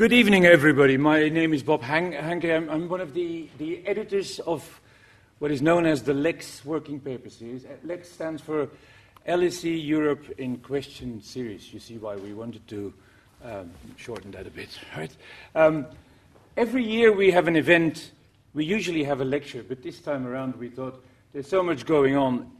Good evening, everybody. My name is Bob Han- Hancké. I'm, I'm one of the, the editors of what is known as the LEQS Working Paper Series. Uh, LEQS stands for LSE Europe in Question Series. You see why we wanted to um, shorten that a bit, right? Um, every year we have an event. We usually have a lecture, but this time around we thought there's so much going on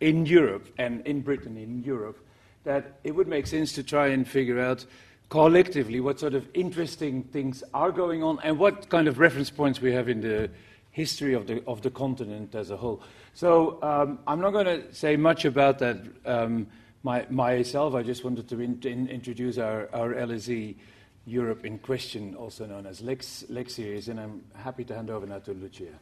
in Europe and in Britain, in Europe, that it would make sense to try and figure out collectively what sort of interesting things are going on and what kind of reference points we have in the history of the, of the continent as a whole. So um, I'm not going to say much about that um, my, myself. I just wanted to in, in, introduce our, our LSE Europe in Question, also known as Lex, Lex Series, and I'm happy to hand over now to Lucia.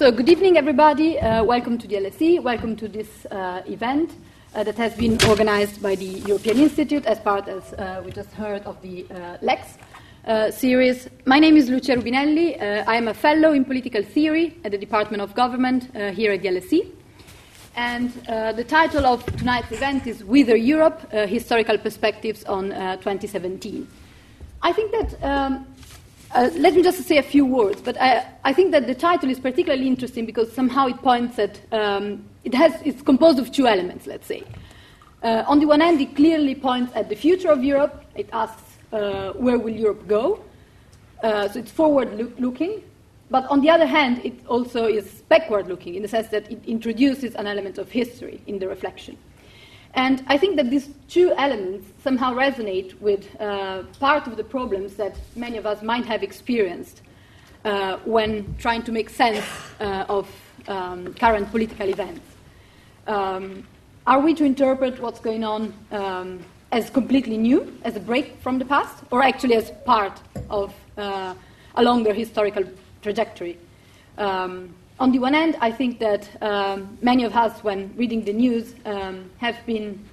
So, good evening, everybody. Uh, welcome to the LSE. Welcome to this uh, event uh, that has been organized by the European Institute as part, as uh, we just heard, of the uh, LEQS uh, series. My name is Lucia Rubinelli. I am a fellow in political theory at the Department of Government here at the LSE. And the title of tonight's event is Whither Europe Historical Perspectives on 2017. I think that um, uh, let me just say a few words, but I, I, think that the title is particularly interesting because somehow it points at, um, it has, it's composed of two elements, let's say. Uh, on the one hand, it clearly points at the future of Europe. It asks, uh, where will Europe go? Uh, so it's forward look- looking. But on the other hand, it also is backward looking in the sense that it introduces an element of history in the reflection. And I think that these two elements somehow resonate with uh, part of the problems that many of us might have experienced uh, when trying to make sense uh, of um, current political events. Um, are we to interpret what's going on um, as completely new, as a break from the past, or actually as part of uh, a longer historical trajectory? Um, on the one hand, I think that um, many of us, when reading the news, um, have been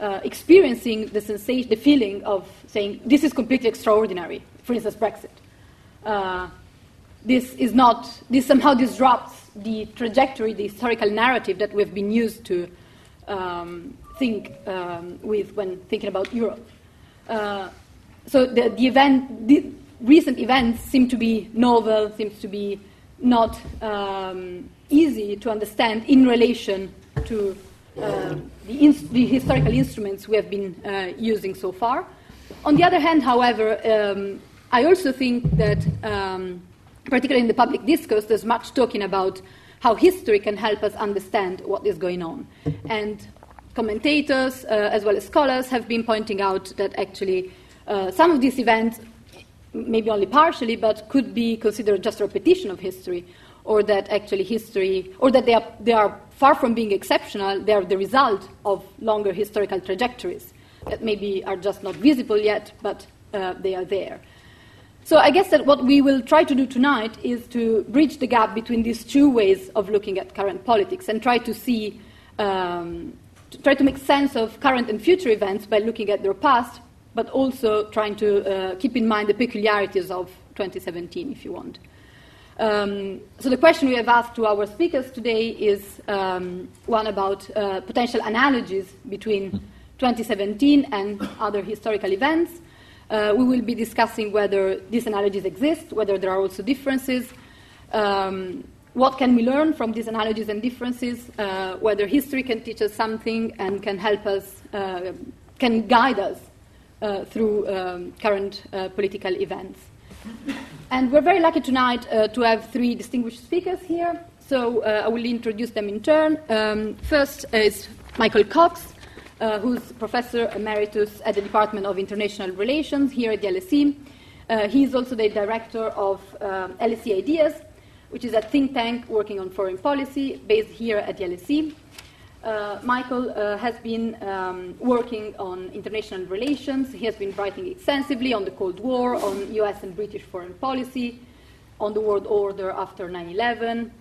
uh, experiencing the sensation, the feeling of saying, this is completely extraordinary. For instance, Brexit. Uh, this is not, this somehow disrupts the trajectory, the historical narrative that we've been used to um, think um, with when thinking about Europe. Uh, so the, the event, the recent events seem to be novel, seems to be not um, easy to understand in relation to uh, the, ins- the, historical instruments we have been uh, using so far. On the other hand, however, um, I also think that, um, particularly in the public discourse, there's much talking about how history can help us understand what is going on. And commentators, uh, as well as scholars, have been pointing out that actually uh, some of these events maybe only partially, but could be considered just a repetition of history, or that actually history, or that they are, they are far from being exceptional, they are the result of longer historical trajectories that maybe are just not visible yet, but uh, they are there. So I guess that what we will try to do tonight is to bridge the gap between these two ways of looking at current politics and try to see, um, to try to make sense of current and future events by looking at their past, but also trying to uh, keep in mind the peculiarities of 2017, if you want. Um, so the question we have asked to our speakers today is um, one about uh, potential analogies between 2017 and other historical events. Uh, we will be discussing whether these analogies exist, whether there are also differences, um, what can we learn from these analogies and differences, uh, whether history can teach us something and can help us, uh, can guide us uh, through um, current uh, political events. And we're very lucky tonight uh, to have three distinguished speakers here. So I will introduce them in turn. Um, first is Michael Cox, uh, who's professor emeritus at the Department of International Relations here at the LSE. Uh, he's also the director of um, LSE Ideas, which is a think tank working on foreign policy based here at the LSE. Uh, Michael uh, has been um, working on international relations. He has been writing extensively on the Cold War, on US and British foreign policy, on the world order after 9 11,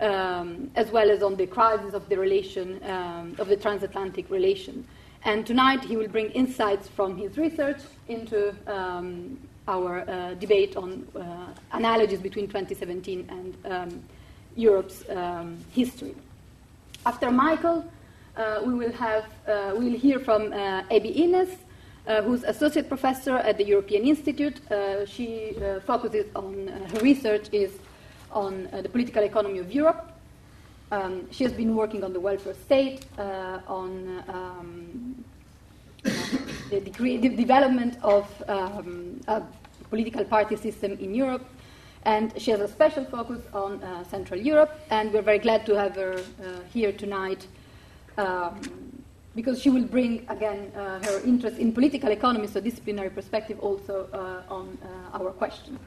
um, as well as on the crisis of the relation, um, of the transatlantic relation. And tonight he will bring insights from his research into um, our uh, debate on uh, analogies between 2017 and um, Europe's um, history. After Michael, uh, we will have uh, we will hear from uh, Abby Innes, uh, who's associate professor at the European Institute. Uh, she uh, focuses on her research is on the political economy of Europe. Um, she has been working on the welfare state, on um, the, the, development of um, a political party system in Europe, and she has a special focus on uh, Central Europe, and we're very glad to have her uh, here tonight um, because she will bring, again, uh, her interest in political economy, so disciplinary perspective also uh, on our question.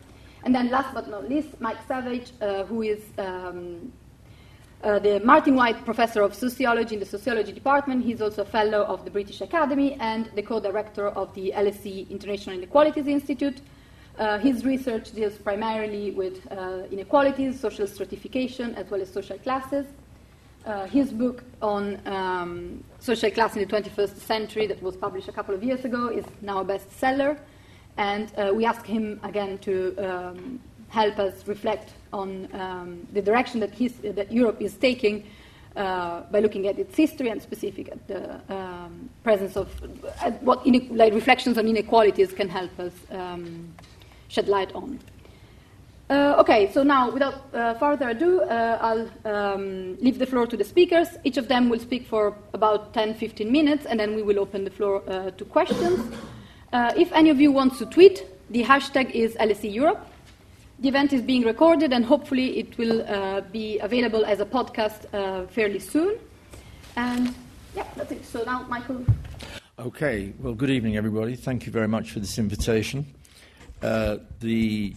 And then last but not least, Mike Savage, who is um, uh, the Martin White Professor of Sociology in the Sociology Department. He's also a Fellow of the British Academy and the co-director of the LSE International Inequalities Institute. Uh, his research deals primarily with inequalities, social stratification, as well as social classes. Uh, his book on um, social class in the 21st century, that was published a couple of years ago, is now a bestseller. And uh, we asked him again to um, help us reflect on um, the direction that, his, that, Europe is taking uh, by looking at its history and specific at the um, presence of what like reflections on inequalities can help us um, shed light on. Uh, okay, so now, without uh, further ado, uh, I'll um, leave the floor to the speakers. Each of them will speak for about 10 15 minutes, and then we will open the floor uh, to questions. Uh, if any of you wants to tweet, the hashtag is LSE Europe. The event is being recorded, and hopefully, it will uh, be available as a podcast fairly soon. And yeah, that's it. So now, Michael. Okay, well, good evening, everybody. Thank you very much for this invitation. The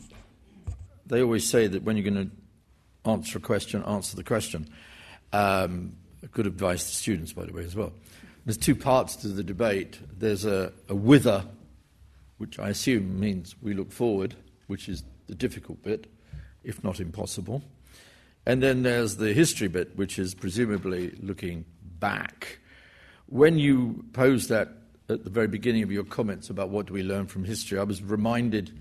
they always say that when you're going to answer a question, answer the question. Um, good advice to students, by the way, as well. There's two parts to the debate. There's a, a whither, which I assume means we look forward, which is the difficult bit, if not impossible. And then there's the history bit, which is presumably looking back. When you pose that at the very beginning of your comments about what do we learn from history, I was reminded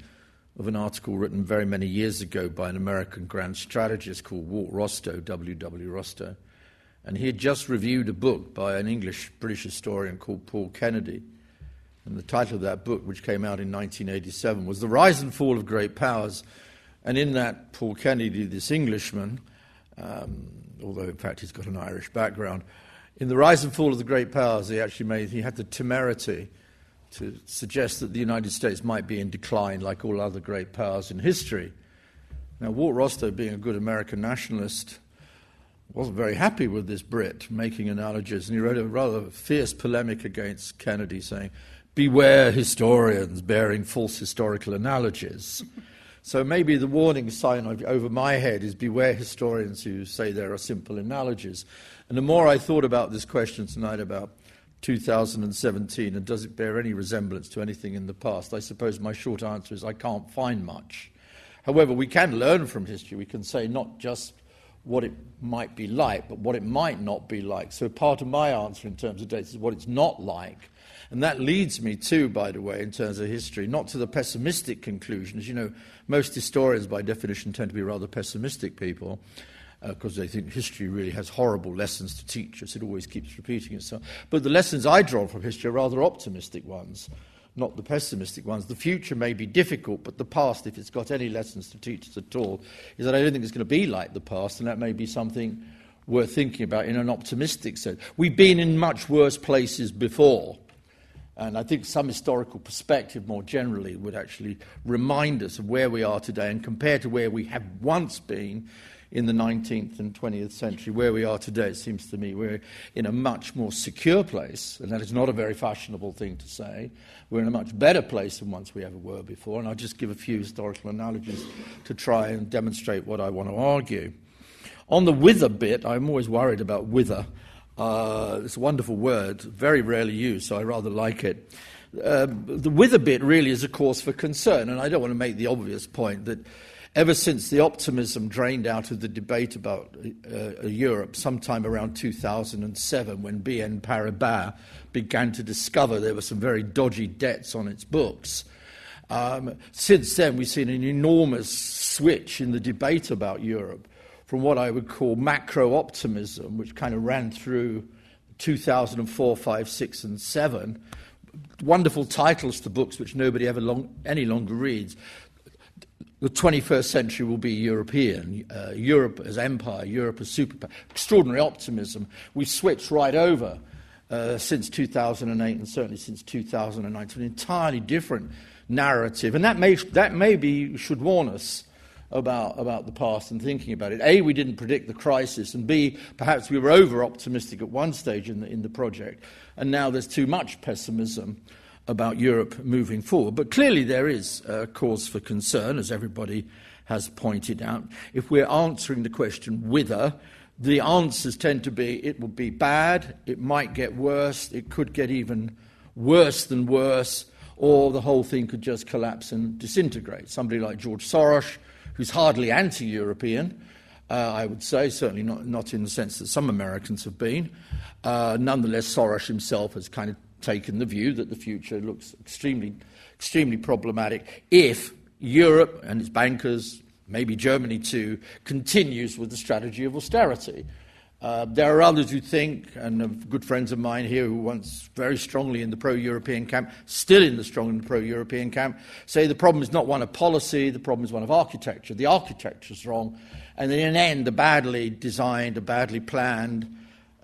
of an article written very many years ago by an American grand strategist called Walt Rostow, W. W. Rostow. And he had just reviewed a book by an English British historian called Paul Kennedy. And the title of that book, which came out in 1987, was The Rise and Fall of Great Powers. And in that, Paul Kennedy, this Englishman, um, although in fact he's got an Irish background, in The Rise and Fall of the Great Powers, he actually made, he had the temerity to suggest that the United States might be in decline like all other great powers in history. Now, Walt Rostow, being a good American nationalist, wasn't very happy with this Brit making analogies, and he wrote a rather fierce polemic against Kennedy, saying, Beware historians bearing false historical analogies. so maybe the warning sign over my head is beware historians who say there are simple analogies. And the more I thought about this question tonight about 2017, and does it bear any resemblance to anything in the past? I suppose my short answer is I can't find much. However, we can learn from history. We can say not just what it might be like, but what it might not be like. So, part of my answer in terms of dates is what it's not like. And that leads me to, by the way, in terms of history, not to the pessimistic conclusions. You know, most historians, by definition, tend to be rather pessimistic people because uh, they think history really has horrible lessons to teach us. It always keeps repeating itself. But the lessons I draw from history are rather optimistic ones, not the pessimistic ones. The future may be difficult, but the past, if it's got any lessons to teach us at all, is that I don't think it's going to be like the past, and that may be something worth thinking about in an optimistic sense. We've been in much worse places before. And I think some historical perspective more generally would actually remind us of where we are today and compare to where we have once been in the 19th and 20th century. Where we are today, it seems to me, we're in a much more secure place, and that is not a very fashionable thing to say. We're in a much better place than once we ever were before, and I'll just give a few historical analogies to try and demonstrate what I want to argue. On the wither bit, I'm always worried about wither. Uh, it's a wonderful word, very rarely used, so I rather like it. Uh, the wither bit really is a cause for concern, and I don't want to make the obvious point that ever since the optimism drained out of the debate about uh, Europe sometime around 2007 when BNP Paribas began to discover there were some very dodgy debts on its books. Um, since then, we've seen an enormous switch in the debate about Europe from what I would call macro optimism, which kind of ran through 2004, 5, 6, and 7. Wonderful titles to books which nobody ever long, any longer reads. The 21st century will be European, uh, Europe as empire, Europe as superpower. Extraordinary optimism. We've switched right over uh, since 2008 and certainly since 2009 to an entirely different narrative. And that may, that maybe should warn us about, about the past and thinking about it. A, we didn't predict the crisis, and B, perhaps we were over optimistic at one stage in the, in the project, and now there's too much pessimism about Europe moving forward. But clearly, there is a cause for concern, as everybody has pointed out. If we're answering the question whither, the answers tend to be it will be bad, it might get worse, it could get even worse than worse, or the whole thing could just collapse and disintegrate. Somebody like George Soros who's hardly anti European, uh, I would say, certainly not, not in the sense that some Americans have been. Uh, nonetheless, Soros himself has kind of taken the view that the future looks extremely, extremely problematic if Europe and its bankers, maybe Germany too, continues with the strategy of austerity. Uh, there are others who think, and good friends of mine here who once very strongly in the pro European camp, still in the strong pro European camp, say the problem is not one of policy, the problem is one of architecture. The architecture is wrong, and in the end, a badly designed, a badly planned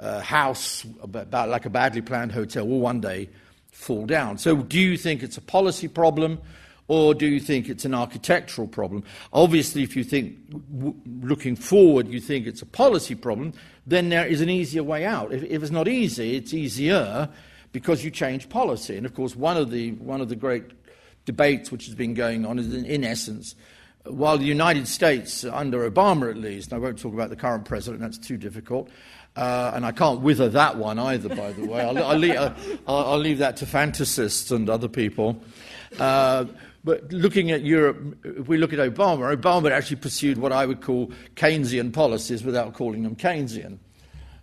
uh, house, about like a badly planned hotel, will one day fall down. So, do you think it's a policy problem? Or do you think it's an architectural problem? Obviously, if you think, w- looking forward, you think it's a policy problem, then there is an easier way out. If, if it's not easy, it's easier because you change policy. And of course, one of the, one of the great debates which has been going on is, in, in essence, while the United States, under Obama at least, I won't talk about the current president, that's too difficult, uh, and I can't wither that one either, by the way. I'll, I'll, leave, I'll, I'll, leave, that to fantasists and other people. Uh, but looking at Europe, if we look at Obama, Obama actually pursued what I would call Keynesian policies without calling them Keynesian,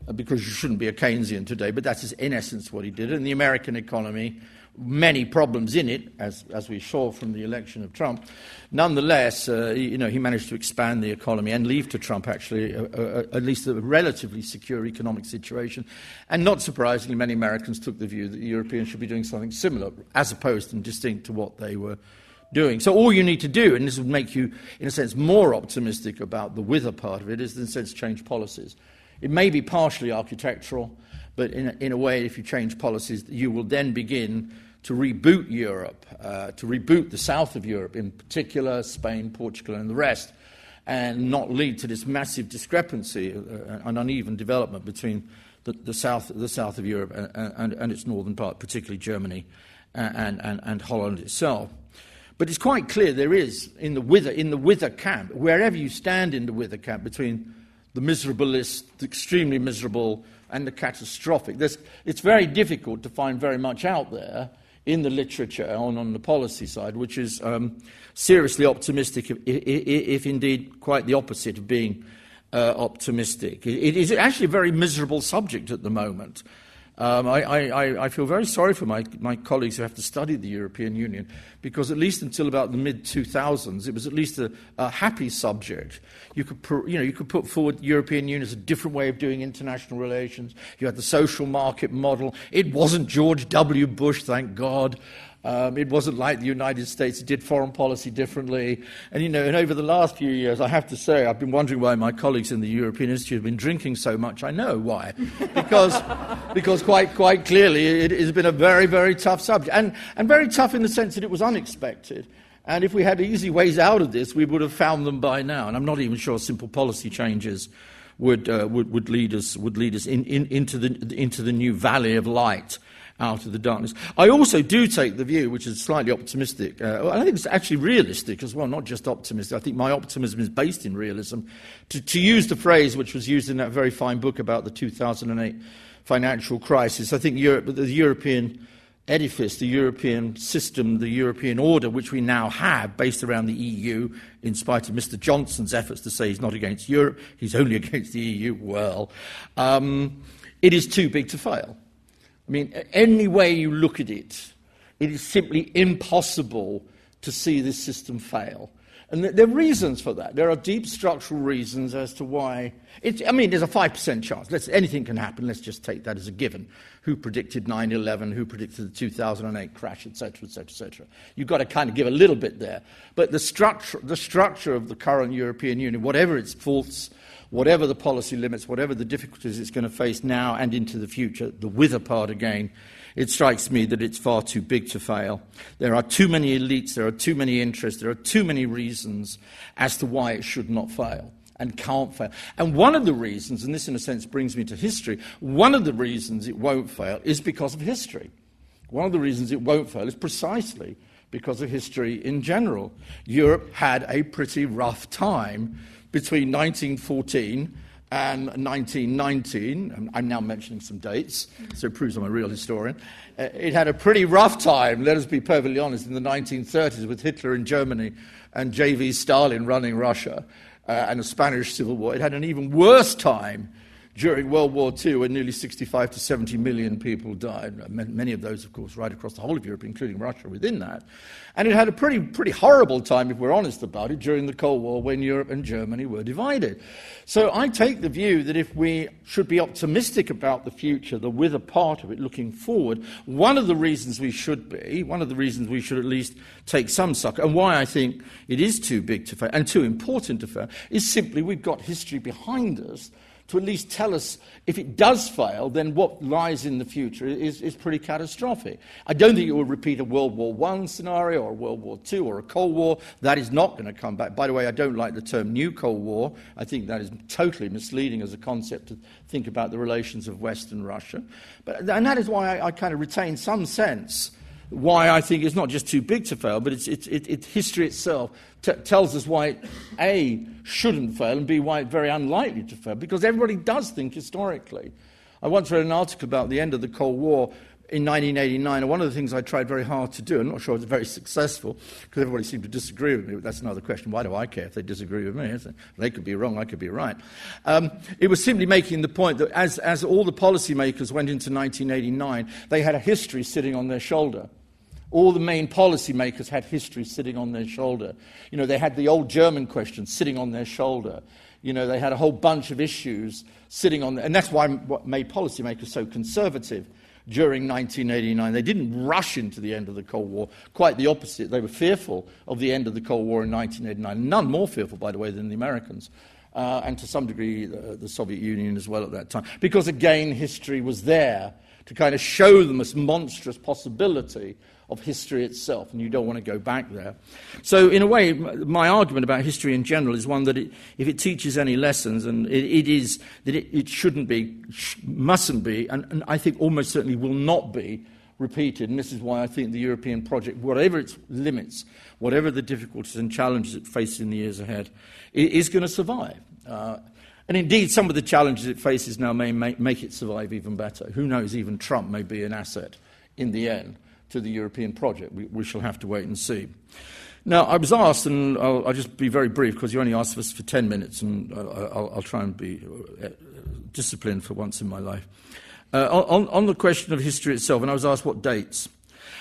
uh, because you shouldn't be a Keynesian today, but that is in essence what he did. And the American economy, many problems in it, as, as we saw from the election of Trump. Nonetheless, uh, you know, he managed to expand the economy and leave to Trump actually at least a relatively secure economic situation. And not surprisingly, many Americans took the view that the Europeans should be doing something similar, as opposed and distinct to what they were doing. So all you need to do, and this would make you, in a sense, more optimistic about the wither part of it, is in a sense change policies. It may be partially architectural, but in a, in a way, if you change policies, you will then begin to reboot Europe, uh, to reboot the south of Europe, in particular Spain, Portugal, and the rest, and not lead to this massive discrepancy uh, and uneven development between the, the, south, the south of Europe and, and, and, its northern part, particularly Germany and, and, and Holland itself. But it's quite clear there is in the wither, in the whither camp, wherever you stand in the wither camp, between the miserablists, the extremely miserable, and the catastrophic. It's very difficult to find very much out there in the literature on, on the policy side, which is um, seriously optimistic, if, if, indeed quite the opposite of being uh, optimistic. It is actually a very miserable subject at the moment. Um, I, I, I, feel very sorry for my, my colleagues who have to study the European Union because, at least until about the mid 2000s, it was at least a, a happy subject. You could, you, know, you could put forward the European Union as a different way of doing international relations. You had the social market model. It wasn't George W. Bush, thank God. Um, it wasn't like the United States did foreign policy differently. And, you know, and over the last few years, I have to say, I've been wondering why my colleagues in the European Institute have been drinking so much. I know why. Because, because quite, quite clearly, it has been a very, very tough subject. And, and very tough in the sense that it was unexpected. And if we had easy ways out of this, we would have found them by now. And I'm not even sure simple policy changes would, uh, would, would lead us, would lead us in, in, into, the, into the new valley of light out of the darkness. I also do take the view, which is slightly optimistic, uh, I think it's actually realistic as well, not just optimistic. I think my optimism is based in realism. To, to use the phrase which was used in that very fine book about the 2008 financial crisis, I think Europe, the European edifice, the European system, the European order, which we now have based around the EU, in spite of Mr. Johnson's efforts to say he's not against Europe, he's only against the EU, well, um, it is too big to fail. I mean, any way you look at it, it is simply impossible to see this system fail. And there are reasons for that. There are deep structural reasons as to why. I mean, there's a 5% chance. Let's, anything can happen. Let's just take that as a given. Who predicted 9 11? Who predicted the 2008 crash, etc., etc., etc.? You've got to kind of give a little bit there. But the structure, the structure of the current European Union, whatever its faults, whatever the policy limits, whatever the difficulties it's going to face now and into the future, the wither part again, it strikes me that it's far too big to fail. There are too many elites, there are too many interests, there are too many reasons as to why it should not fail and can't fail. And one of the reasons, and this in a sense brings me to history, one of the reasons it won't fail is because of history. One of the reasons it won't fail is precisely because of history in general. Europe had a pretty rough time between 1914 and 1919, I'm now mentioning some dates, so it proves I'm a real historian. Uh, it had a pretty rough time, let us be perfectly honest, in the 1930s with Hitler in Germany and J.V. Stalin running Russia uh, and a Spanish Civil War. It had an even worse time during World War II, when nearly 65 to 70 million people died, uh, many of those, of course, right across the whole of Europe, including Russia within that. And it had a pretty, pretty horrible time, if we're honest about it, during the Cold War when Europe and Germany were divided. So I take the view that if we should be optimistic about the future, the with a part of it looking forward, one of the reasons we should be, one of the reasons we should at least take some succor, and why I think it is too big to fail and too important to fail, is simply we've got history behind us to at least tell us if it does fail, then what lies in the future is, is pretty catastrophic. I don't think it will repeat a World War I scenario or a World War II or a Cold War. That is not going to come back. By the way, I don't like the term New Cold War. I think that is totally misleading as a concept to think about the relations of West and Russia. But, and that is why I, I kind of retain some sense why I think it's not just too big to fail, but it's, it's, it, history itself t- tells us why it, A, shouldn't fail, and B, why it's very unlikely to fail, because everybody does think historically. I once read an article about the end of the Cold War in 1989, and one of the things I tried very hard to do, I'm not sure it was very successful, because everybody seemed to disagree with me, but that's another question. Why do I care if they disagree with me? They could be wrong, I could be right. Um, it was simply making the point that as, as all the policymakers went into 1989, they had a history sitting on their shoulder. All the main policymakers had history sitting on their shoulder. You know, they had the old German question sitting on their shoulder. You know, they had a whole bunch of issues sitting on, and that's why what made policymakers so conservative during 1989. They didn't rush into the end of the Cold War. Quite the opposite. They were fearful of the end of the Cold War in 1989. None more fearful, by the way, than the Americans. Uh, and to some degree, the, the Soviet Union as well at that time. Because again, history was there to kind of show them this monstrous possibility of history itself, and you don't want to go back there. So, in a way, my argument about history in general is one that it, if it teaches any lessons, and it, it is that it, it, shouldn't be, sh- mustn't be, and, and I think almost certainly will not be repeated. And this is why I think the European project, whatever its limits, whatever the difficulties and challenges it faces in the years ahead, is going to survive. Uh, and indeed, some of the challenges it faces now may make, make it survive even better. Who knows, even Trump may be an asset in the end to the European project. We, we shall have to wait and see. Now, I was asked, and I'll, I'll, just be very brief because you only asked us for 10 minutes, and I'll, I'll try and be uh, disciplined for once in my life. Uh, on, on, the question of history itself, and I was asked what dates.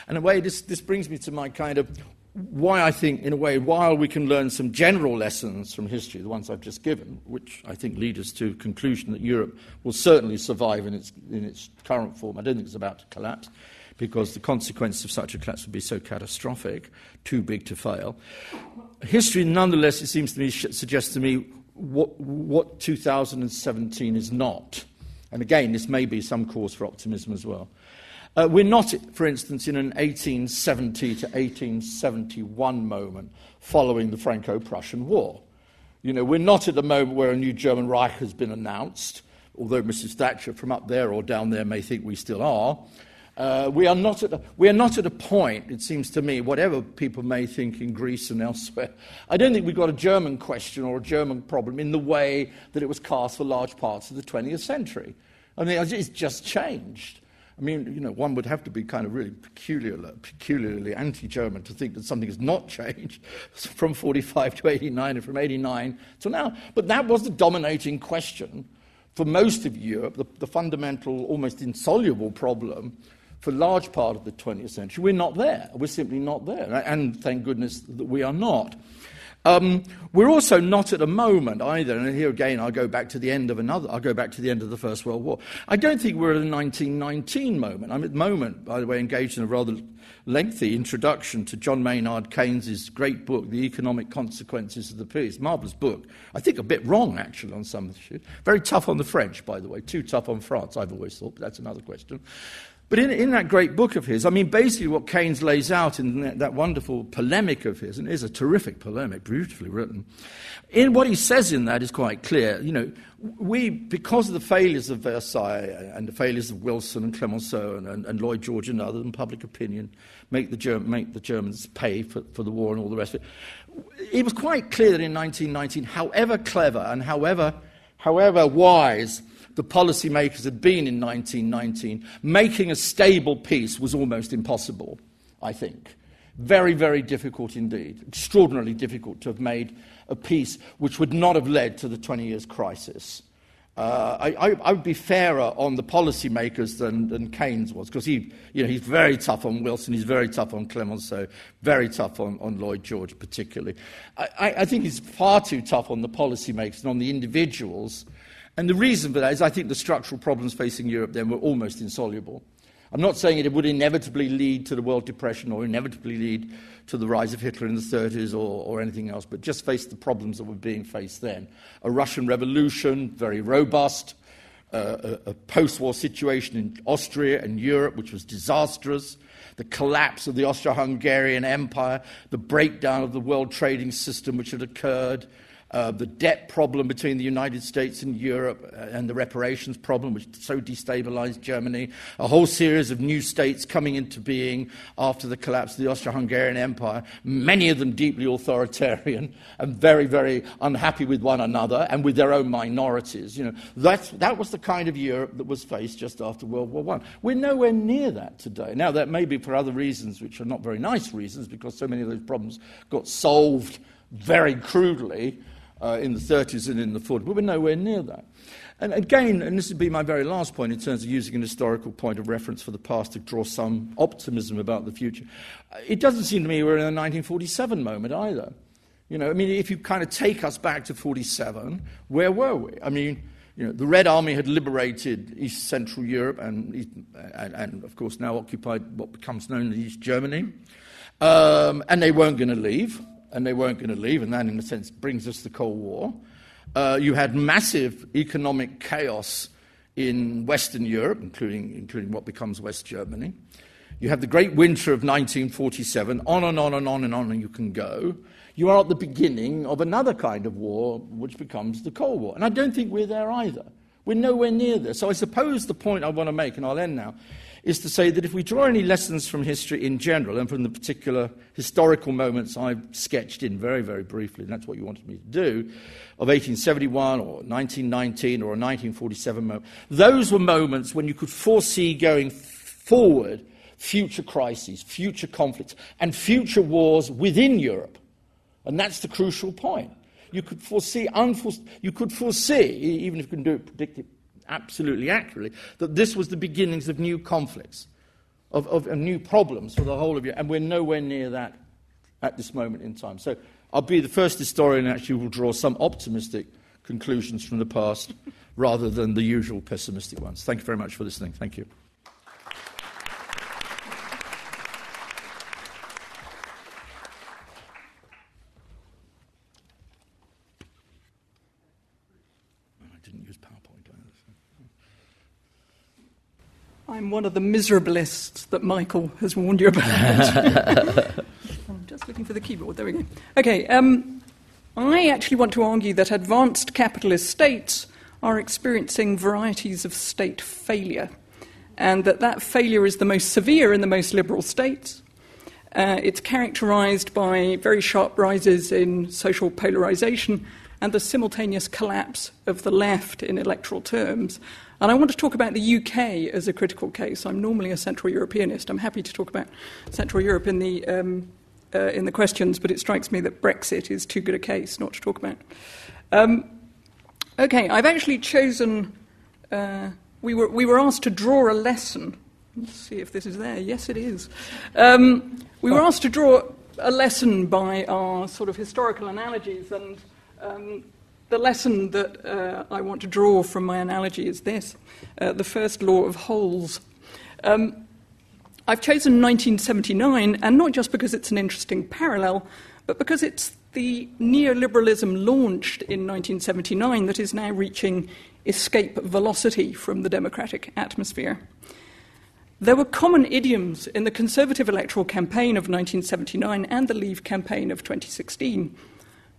And in a way, this, this brings me to my kind of why I think, in a way, while we can learn some general lessons from history, the ones I've just given, which I think lead us to a conclusion that Europe will certainly survive in its, in its current form. I don't think it's about to collapse because the consequences of such a collapse would be so catastrophic, too big to fail. History, nonetheless, it seems to me, suggests to me what, what 2017 is not. And again, this may be some cause for optimism as well. Uh, we're not, for instance, in an 1870 to 1871 moment following the Franco Prussian War. You know, we're not at the moment where a new German Reich has been announced, although Mrs. Thatcher from up there or down there may think we still are. Uh, we, are not at a, we are not at a point, it seems to me, whatever people may think in Greece and elsewhere. I don't think we've got a German question or a German problem in the way that it was cast for large parts of the 20th century. I mean, it's just changed. I mean, you know, one would have to be kind of really peculiar, peculiarly anti-German to think that something has not changed from 45 to 89 and from 89 to now. But that was the dominating question for most of Europe, the, the fundamental, almost insoluble problem for large part of the 20th century. We're not there. We're simply not there. And thank goodness that we are not. Um, we're also not at a moment either, and here again I'll go back to the end of another, I'll go back to the end of the First World War. I don't think we're at a 1919 moment. I'm at the moment, by the way, engaged in a rather lengthy introduction to John Maynard Keynes' great book, The Economic Consequences of the Peace. Marvellous book. I think a bit wrong, actually, on some issues. Very tough on the French, by the way. Too tough on France, I've always thought, but that's another question. But in, in that great book of his, I mean, basically what Keynes lays out in that, that wonderful polemic of his, and it is a terrific polemic, beautifully written, in what he says in that is quite clear. You know, we, because of the failures of Versailles and the failures of Wilson and Clemenceau and, and, and Lloyd George and others, and public opinion, make the, Germ- make the Germans pay for, for the war and all the rest of it. It was quite clear that in 1919, however clever and however, however wise the policymakers had been in 1919, making a stable peace was almost impossible, I think. Very, very difficult indeed. Extraordinarily difficult to have made a peace which would not have led to the 20 years crisis. Uh, I, I, I, would be fairer on the policymakers than, than Keynes was, because he, you know, he's very tough on Wilson, he's very tough on Clemenceau, very tough on, on Lloyd George particularly. I, I think he's far too tough on the policymakers and on the individuals and the reason for that is I think the structural problems facing Europe then were almost insoluble. I'm not saying it would inevitably lead to the World Depression or inevitably lead to the rise of Hitler in the 30s or, or anything else, but just face the problems that were being faced then. A Russian Revolution, very robust, uh, a, a post war situation in Austria and Europe, which was disastrous, the collapse of the Austro Hungarian Empire, the breakdown of the world trading system which had occurred, uh, the debt problem between the United States and Europe, uh, and the reparations problem, which so destabilized Germany, a whole series of new states coming into being after the collapse of the Austro Hungarian Empire, many of them deeply authoritarian and very, very unhappy with one another and with their own minorities. You know, that's, that was the kind of Europe that was faced just after World War I. We're nowhere near that today. Now, that may be for other reasons, which are not very nice reasons, because so many of those problems got solved very crudely uh, in the 30s and in the 40s. But we're nowhere near that. And again, and this would be my very last point in terms of using an historical point of reference for the past to draw some optimism about the future. Uh, it doesn't seem to me we're in a 1947 moment either. You know, I mean, if you kind of take us back to 47, where were we? I mean, you know, the Red Army had liberated East Central Europe and, and, and of course, now occupied what becomes known as East Germany. Um, and they weren't going to leave and they weren't going to leave, and that, in a sense, brings us the Cold War. Uh, you had massive economic chaos in Western Europe, including, including what becomes West Germany. You have the Great Winter of 1947, on and on and on and on, and you can go. You are at the beginning of another kind of war, which becomes the Cold War. And I don't think we're there either. We're nowhere near there. So I suppose the point I want to make, and I'll end now, is to say that if we draw any lessons from history in general and from the particular historical moments I've sketched in very, very briefly, and that's what you wanted me to do, of 1871 or 1919 or a 1947 moment, those were moments when you could foresee going forward future crises, future conflicts, and future wars within Europe. And that's the crucial point. You could foresee, you could foresee, even if you can do it, predict it absolutely accurately, that this was the beginnings of new conflicts, of, of, of new problems for the whole of Europe, and we're nowhere near that at this moment in time. So I'll be the first historian actually who will draw some optimistic conclusions from the past rather than the usual pessimistic ones. Thank you very much for listening. Thank you. I'm one of the miserablists that Michael has warned you about. I'm just looking for the keyboard. There we go. Okay. Um, I actually want to argue that advanced capitalist states are experiencing varieties of state failure, and that that failure is the most severe in the most liberal states. Uh, it's characterized by very sharp rises in social polarization and the simultaneous collapse of the left in electoral terms. And I want to talk about the UK as a critical case. I'm normally a Central Europeanist. I'm happy to talk about Central Europe in the, um, uh, in the questions, but it strikes me that Brexit is too good a case not to talk about. Um, okay, I've actually chosen. Uh, we, were, we were asked to draw a lesson. Let's see if this is there. Yes, it is. Um, we were asked to draw a lesson by our sort of historical analogies, and um, the lesson that uh, I want to draw from my analogy is this uh, the first law of holes. Um, I've chosen 1979, and not just because it's an interesting parallel, but because it's the neoliberalism launched in 1979 that is now reaching escape velocity from the democratic atmosphere. There were common idioms in the Conservative electoral campaign of 1979 and the Leave campaign of 2016.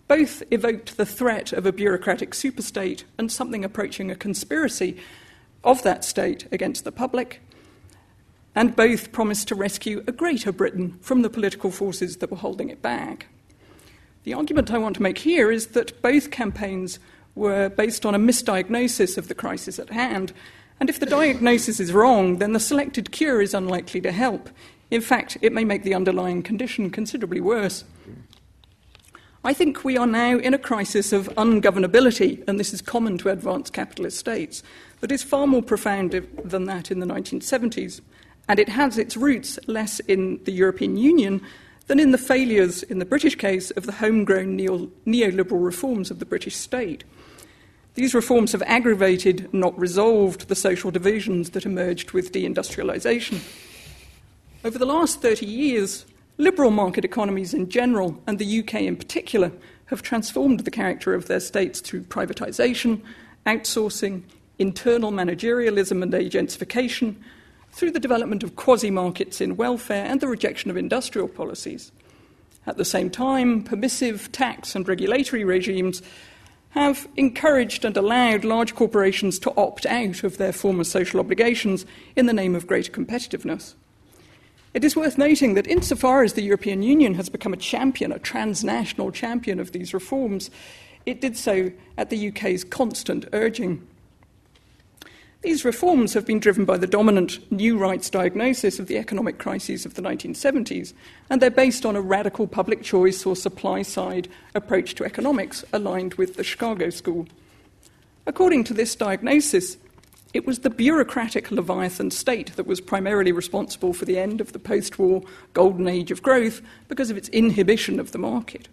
Both evoked the threat of a bureaucratic superstate and something approaching a conspiracy of that state against the public, and both promised to rescue a greater Britain from the political forces that were holding it back. The argument I want to make here is that both campaigns were based on a misdiagnosis of the crisis at hand, and if the diagnosis is wrong, then the selected cure is unlikely to help. In fact, it may make the underlying condition considerably worse. I think we are now in a crisis of ungovernability, and this is common to advanced capitalist states, but is far more profound than that in the 1970s and it has its roots less in the European Union than in the failures, in the British case, of the homegrown neo- neoliberal reforms of the British state. These reforms have aggravated, not resolved, the social divisions that emerged with deindustrialization. Over the last 30 years, liberal market economies in general, and the UK in particular, have transformed the character of their states through privatization, outsourcing, internal managerialism and agentification, through the development of quasi markets in welfare and the rejection of industrial policies. At the same time, permissive tax and regulatory regimes have encouraged and allowed large corporations to opt out of their former social obligations in the name of greater competitiveness. It is worth noting that, insofar as the European Union has become a champion, a transnational champion of these reforms, it did so at the UK's constant urging. These reforms have been driven by the dominant new rights diagnosis of the economic crises of the 1970s, and they're based on a radical public choice or supply side approach to economics aligned with the Chicago School. According to this diagnosis, it was the bureaucratic Leviathan state that was primarily responsible for the end of the post war golden age of growth because of its inhibition of the market.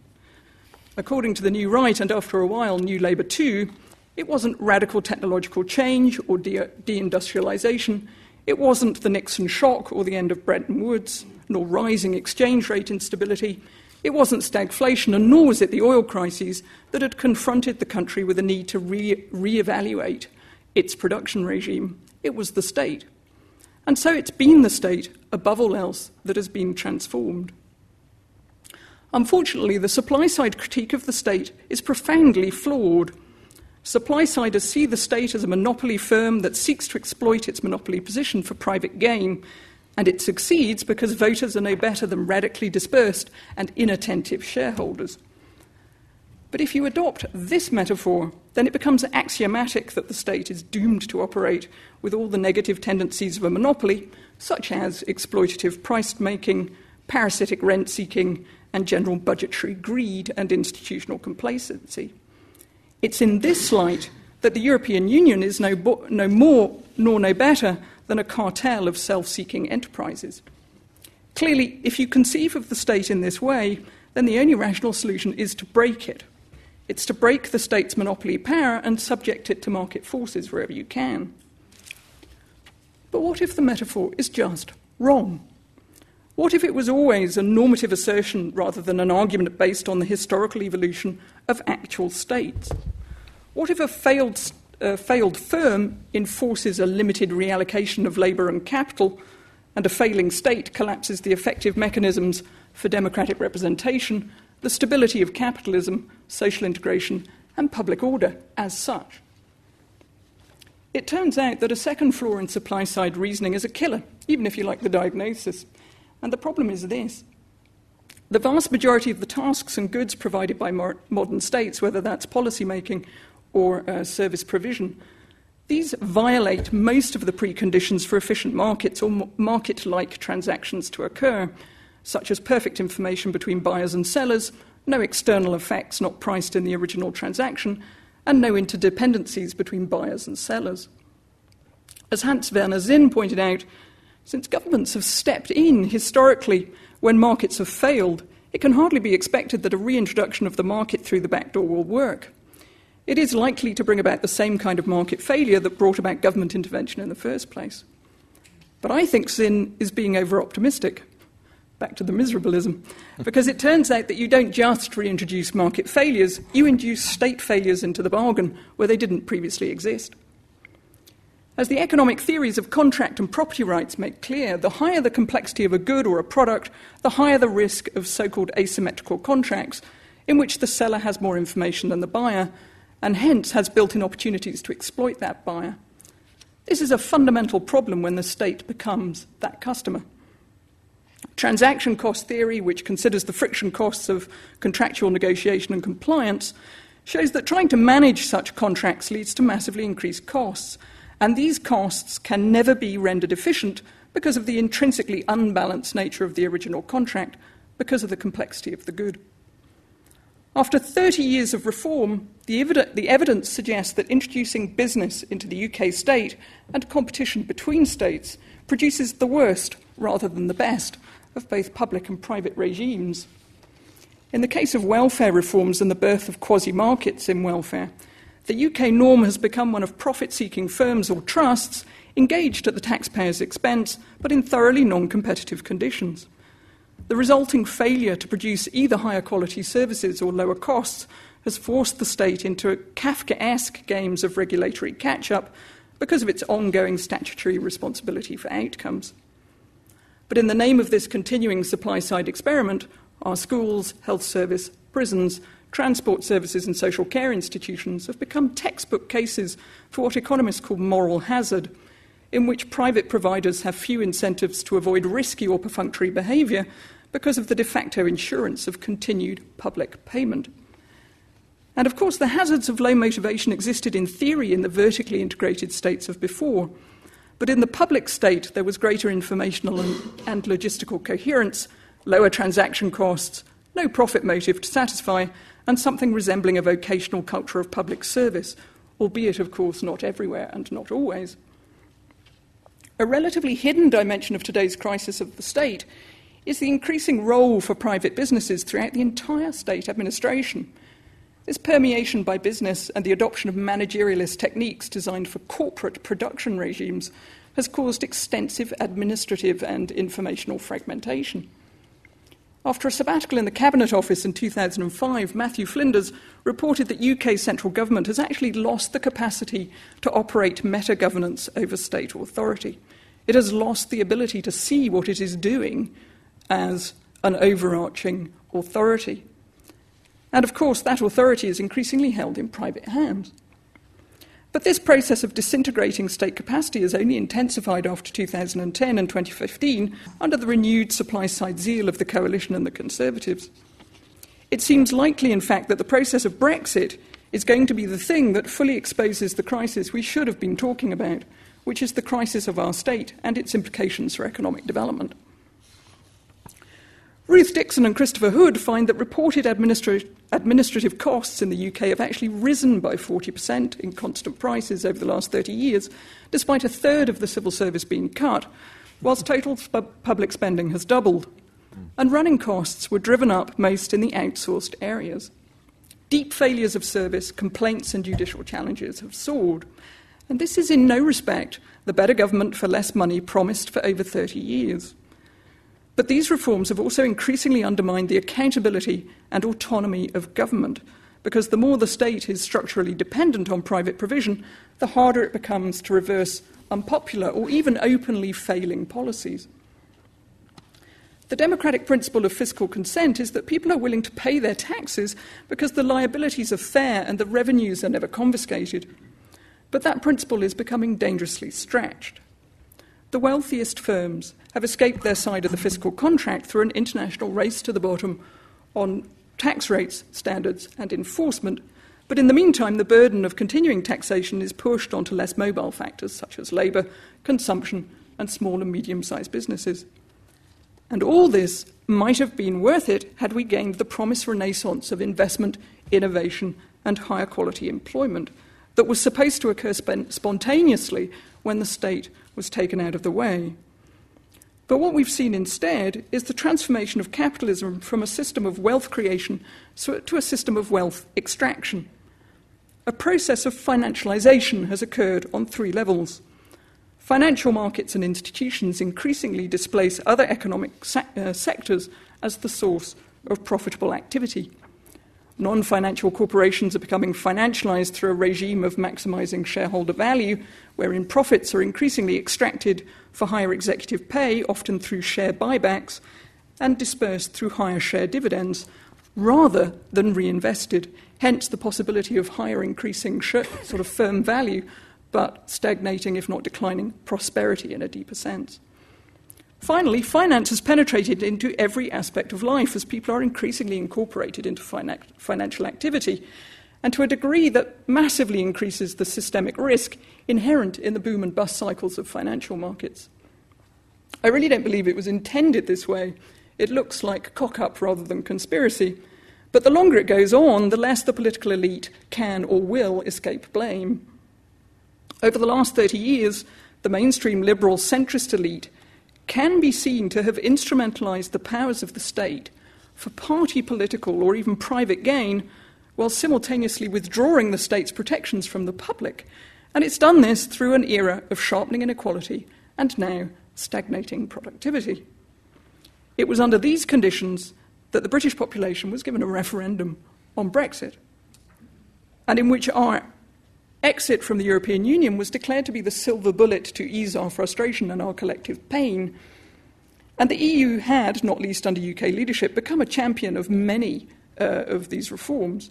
According to the New Right, and after a while, New Labour too, it wasn't radical technological change or de- deindustrialization. It wasn't the Nixon shock or the end of Bretton Woods, nor rising exchange rate instability. It wasn't stagflation, and nor was it the oil crises that had confronted the country with a need to re- reevaluate its production regime. It was the state. And so it's been the state, above all else, that has been transformed. Unfortunately, the supply side critique of the state is profoundly flawed. Supply siders see the state as a monopoly firm that seeks to exploit its monopoly position for private gain, and it succeeds because voters are no better than radically dispersed and inattentive shareholders. But if you adopt this metaphor, then it becomes axiomatic that the state is doomed to operate with all the negative tendencies of a monopoly, such as exploitative price making, parasitic rent seeking, and general budgetary greed and institutional complacency. It's in this light that the European Union is no, bo- no more nor no better than a cartel of self seeking enterprises. Clearly, if you conceive of the state in this way, then the only rational solution is to break it. It's to break the state's monopoly power and subject it to market forces wherever you can. But what if the metaphor is just wrong? What if it was always a normative assertion rather than an argument based on the historical evolution of actual states? What if a failed, uh, failed firm enforces a limited reallocation of labour and capital, and a failing state collapses the effective mechanisms for democratic representation, the stability of capitalism, social integration, and public order as such? It turns out that a second flaw in supply side reasoning is a killer, even if you like the diagnosis. And the problem is this the vast majority of the tasks and goods provided by modern states, whether that's policy making or uh, service provision. These violate most of the preconditions for efficient markets or market like transactions to occur, such as perfect information between buyers and sellers, no external effects not priced in the original transaction, and no interdependencies between buyers and sellers. As Hans Werner Sinn pointed out, since governments have stepped in historically when markets have failed, it can hardly be expected that a reintroduction of the market through the back door will work. It is likely to bring about the same kind of market failure that brought about government intervention in the first place. But I think Sinn is being over optimistic. Back to the miserablism. Because it turns out that you don't just reintroduce market failures, you induce state failures into the bargain where they didn't previously exist. As the economic theories of contract and property rights make clear, the higher the complexity of a good or a product, the higher the risk of so called asymmetrical contracts, in which the seller has more information than the buyer, and hence has built in opportunities to exploit that buyer. This is a fundamental problem when the state becomes that customer. Transaction cost theory, which considers the friction costs of contractual negotiation and compliance, shows that trying to manage such contracts leads to massively increased costs and these costs can never be rendered efficient because of the intrinsically unbalanced nature of the original contract, because of the complexity of the good. After 30 years of reform, the, the, evidence suggests that introducing business into the UK state and competition between states produces the worst rather than the best of both public and private regimes. In the case of welfare reforms and the birth of quasi markets in welfare, the UK norm has become one of profit seeking firms or trusts engaged at the taxpayer's expense, but in thoroughly non competitive conditions. The resulting failure to produce either higher quality services or lower costs has forced the state into Kafkaesque games of regulatory catch up because of its ongoing statutory responsibility for outcomes. But in the name of this continuing supply side experiment, our schools, health service, prisons, transport services and social care institutions have become textbook cases for what economists call moral hazard, in which private providers have few incentives to avoid risky or perfunctory behaviour because of the de facto insurance of continued public payment. And of course, the hazards of low motivation existed in theory in the vertically integrated states of before. But in the public state, there was greater informational and, and logistical coherence, lower transaction costs, no profit motive to satisfy, and something resembling a vocational culture of public service, albeit, of course, not everywhere and not always. A relatively hidden dimension of today's crisis of the state is the increasing role for private businesses throughout the entire state administration. This permeation by business and the adoption of managerialist techniques designed for corporate production regimes has caused extensive administrative and informational fragmentation. After a sabbatical in the Cabinet Office in 2005, Matthew Flinders reported that UK central government has actually lost the capacity to operate meta governance over state authority. It has lost the ability to see what it is doing as an overarching authority. And of course, that authority is increasingly held in private hands. But this process of disintegrating state capacity has only intensified after 2010 and 2015 under the renewed supply side zeal of the coalition and the Conservatives. It seems likely, in fact, that the process of Brexit is going to be the thing that fully exposes the crisis we should have been talking about, which is the crisis of our state and its implications for economic development. Ruth Dixon and Christopher Hood find that reported administra- administrative costs in the UK have actually risen by 40% in constant prices over the last 30 years, despite a third of the civil service being cut, whilst total public spending has doubled. And running costs were driven up most in the outsourced areas. Deep failures of service, complaints, and judicial challenges have soared. And this is in no respect the better government for less money promised for over 30 years. But these reforms have also increasingly undermined the accountability and autonomy of government, because the more the state is structurally dependent on private provision, the harder it becomes to reverse unpopular or even openly failing policies. The democratic principle of fiscal consent is that people are willing to pay their taxes because the liabilities are fair and the revenues are never confiscated. But that principle is becoming dangerously stretched. The wealthiest firms have escaped their side of the fiscal contract through an international race to the bottom on tax rates, standards, and enforcement. But in the meantime, the burden of continuing taxation is pushed onto less mobile factors such as labour, consumption, and small and medium sized businesses. And all this might have been worth it had we gained the promised renaissance of investment, innovation, and higher quality employment that was supposed to occur spontaneously when the state was taken out of the way. But what we've seen instead is the transformation of capitalism from a system of wealth creation to a system of wealth extraction. A process of financialization has occurred on three levels. Financial markets and institutions increasingly displace other economic se- uh, sectors as the source of profitable activity. Non financial corporations are becoming financialized through a regime of maximizing shareholder value, wherein profits are increasingly extracted for higher executive pay, often through share buybacks, and dispersed through higher share dividends, rather than reinvested. Hence, the possibility of higher increasing sort of firm value, but stagnating, if not declining, prosperity in a deeper sense. Finally, finance has penetrated into every aspect of life as people are increasingly incorporated into financial activity, and to a degree that massively increases the systemic risk inherent in the boom and bust cycles of financial markets. I really don't believe it was intended this way. It looks like cock up rather than conspiracy. But the longer it goes on, the less the political elite can or will escape blame. Over the last 30 years, the mainstream liberal centrist elite can be seen to have instrumentalized the powers of the state for party political or even private gain while simultaneously withdrawing the state's protections from the public. And it's done this through an era of sharpening inequality and now stagnating productivity. It was under these conditions that the British population was given a referendum on Brexit, and in which our exit from the European Union was declared to be the silver bullet to ease our frustration and our collective pain. And the EU had, not least under UK leadership, become a champion of many uh, of these reforms.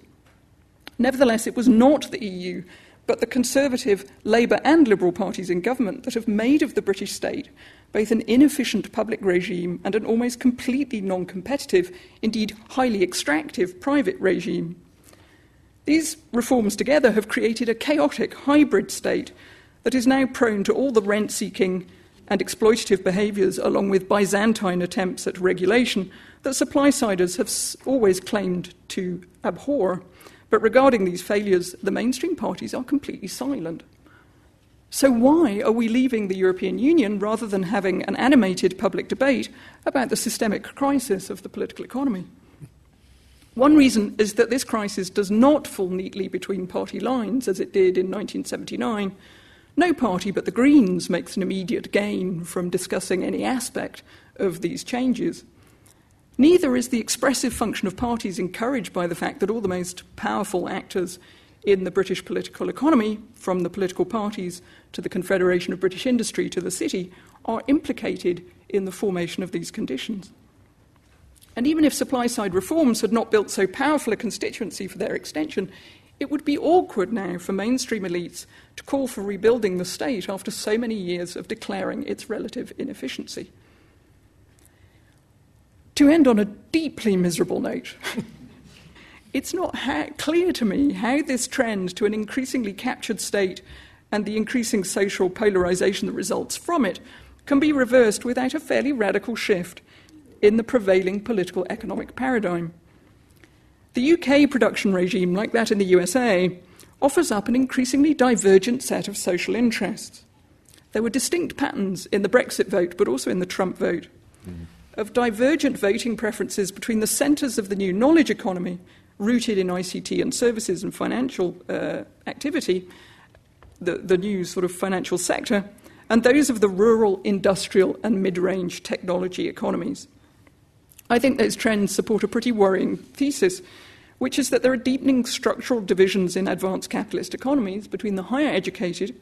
Nevertheless, it was not the EU, but the Conservative, Labour, and Liberal parties in government that have made of the British state both an inefficient public regime and an almost completely non competitive, indeed highly extractive, private regime. These reforms together have created a chaotic hybrid state that is now prone to all the rent seeking and exploitative behaviours, along with Byzantine attempts at regulation, that supply siders have always claimed to abhor. But regarding these failures, the mainstream parties are completely silent. So, why are we leaving the European Union rather than having an animated public debate about the systemic crisis of the political economy? One reason is that this crisis does not fall neatly between party lines as it did in 1979. No party but the Greens makes an immediate gain from discussing any aspect of these changes. Neither is the expressive function of parties encouraged by the fact that all the most powerful actors in the British political economy, from the political parties to the Confederation of British Industry to the City, are implicated in the formation of these conditions. And even if supply side reforms had not built so powerful a constituency for their extension, it would be awkward now for mainstream elites to call for rebuilding the state after so many years of declaring its relative inefficiency. To end on a deeply miserable note, it's not ha- clear to me how this trend to an increasingly captured state and the increasing social polarization that results from it can be reversed without a fairly radical shift in the prevailing political economic paradigm. The UK production regime, like that in the USA, offers up an increasingly divergent set of social interests. There were distinct patterns in the Brexit vote, but also in the Trump vote, mm. of divergent voting preferences between the centres of the new knowledge economy, rooted in ICT and services and financial uh, activity, the, the new sort of financial sector, and those of the rural, industrial, and mid range technology economies. I think those trends support a pretty worrying thesis, which is that there are deepening structural divisions in advanced capitalist economies between the higher educated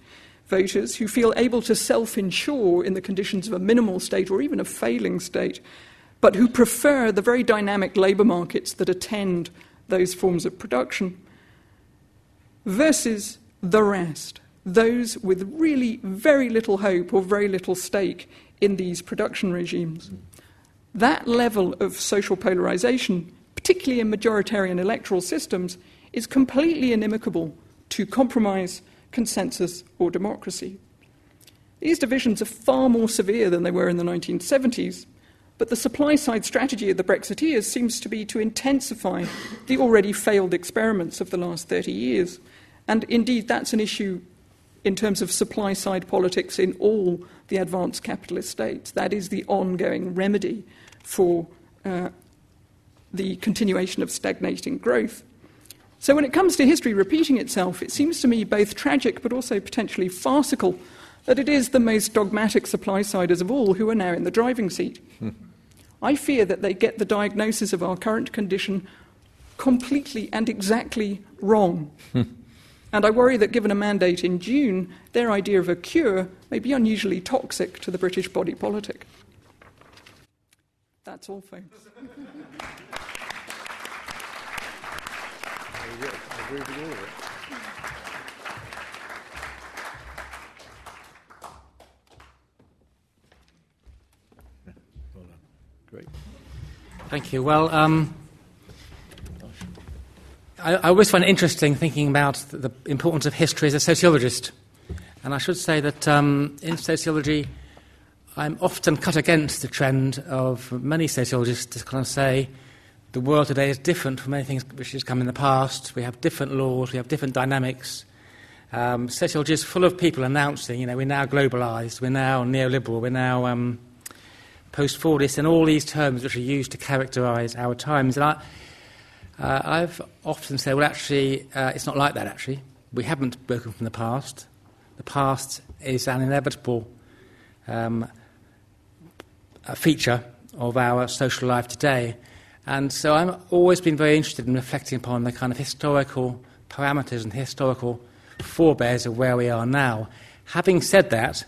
voters who feel able to self insure in the conditions of a minimal state or even a failing state, but who prefer the very dynamic labour markets that attend those forms of production, versus the rest, those with really very little hope or very little stake in these production regimes. That level of social polarization, particularly in majoritarian electoral systems, is completely inimical to compromise, consensus, or democracy. These divisions are far more severe than they were in the 1970s, but the supply side strategy of the Brexiteers seems to be to intensify the already failed experiments of the last 30 years. And indeed, that's an issue in terms of supply side politics in all the advanced capitalist states. That is the ongoing remedy for uh, the continuation of stagnating growth. So, when it comes to history repeating itself, it seems to me both tragic but also potentially farcical that it is the most dogmatic supply siders of all who are now in the driving seat. Hmm. I fear that they get the diagnosis of our current condition completely and exactly wrong. Hmm. and I worry that given a mandate in June, their idea of a cure may be unusually toxic to the British body politic. That's all, folks. I agree with all of it. Great. Thank you. Well, um, I, I, always find it interesting thinking about the, the, importance of history as a sociologist. And I should say that um, in sociology, I'm often cut against the trend of many sociologists to kind of say the world today is different from anything which has come in the past. We have different laws, we have different dynamics. Um, sociology is full of people announcing, you know, we're now globalised, we're now neoliberal, we're now um, post Fordist, and all these terms which are used to characterise our times. And I, uh, I've often said, well, actually, uh, it's not like that, actually. We haven't broken from the past. The past is an inevitable um, feature of our social life today. And so I've always been very interested in reflecting upon the kind of historical parameters and historical forebears of where we are now. Having said that,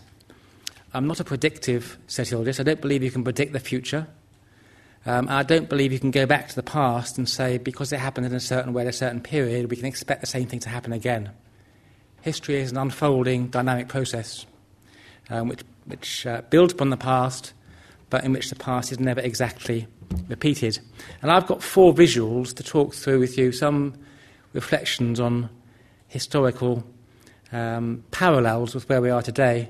I'm not a predictive sociologist. I don't believe you can predict the future. Um, I don't believe you can go back to the past and say, because it happened in a certain way at a certain period, we can expect the same thing to happen again. History is an unfolding, dynamic process um, which, which uh, builds upon the past, but in which the past is never exactly repeated. And I've got four visuals to talk through with you, some reflections on historical um, parallels with where we are today.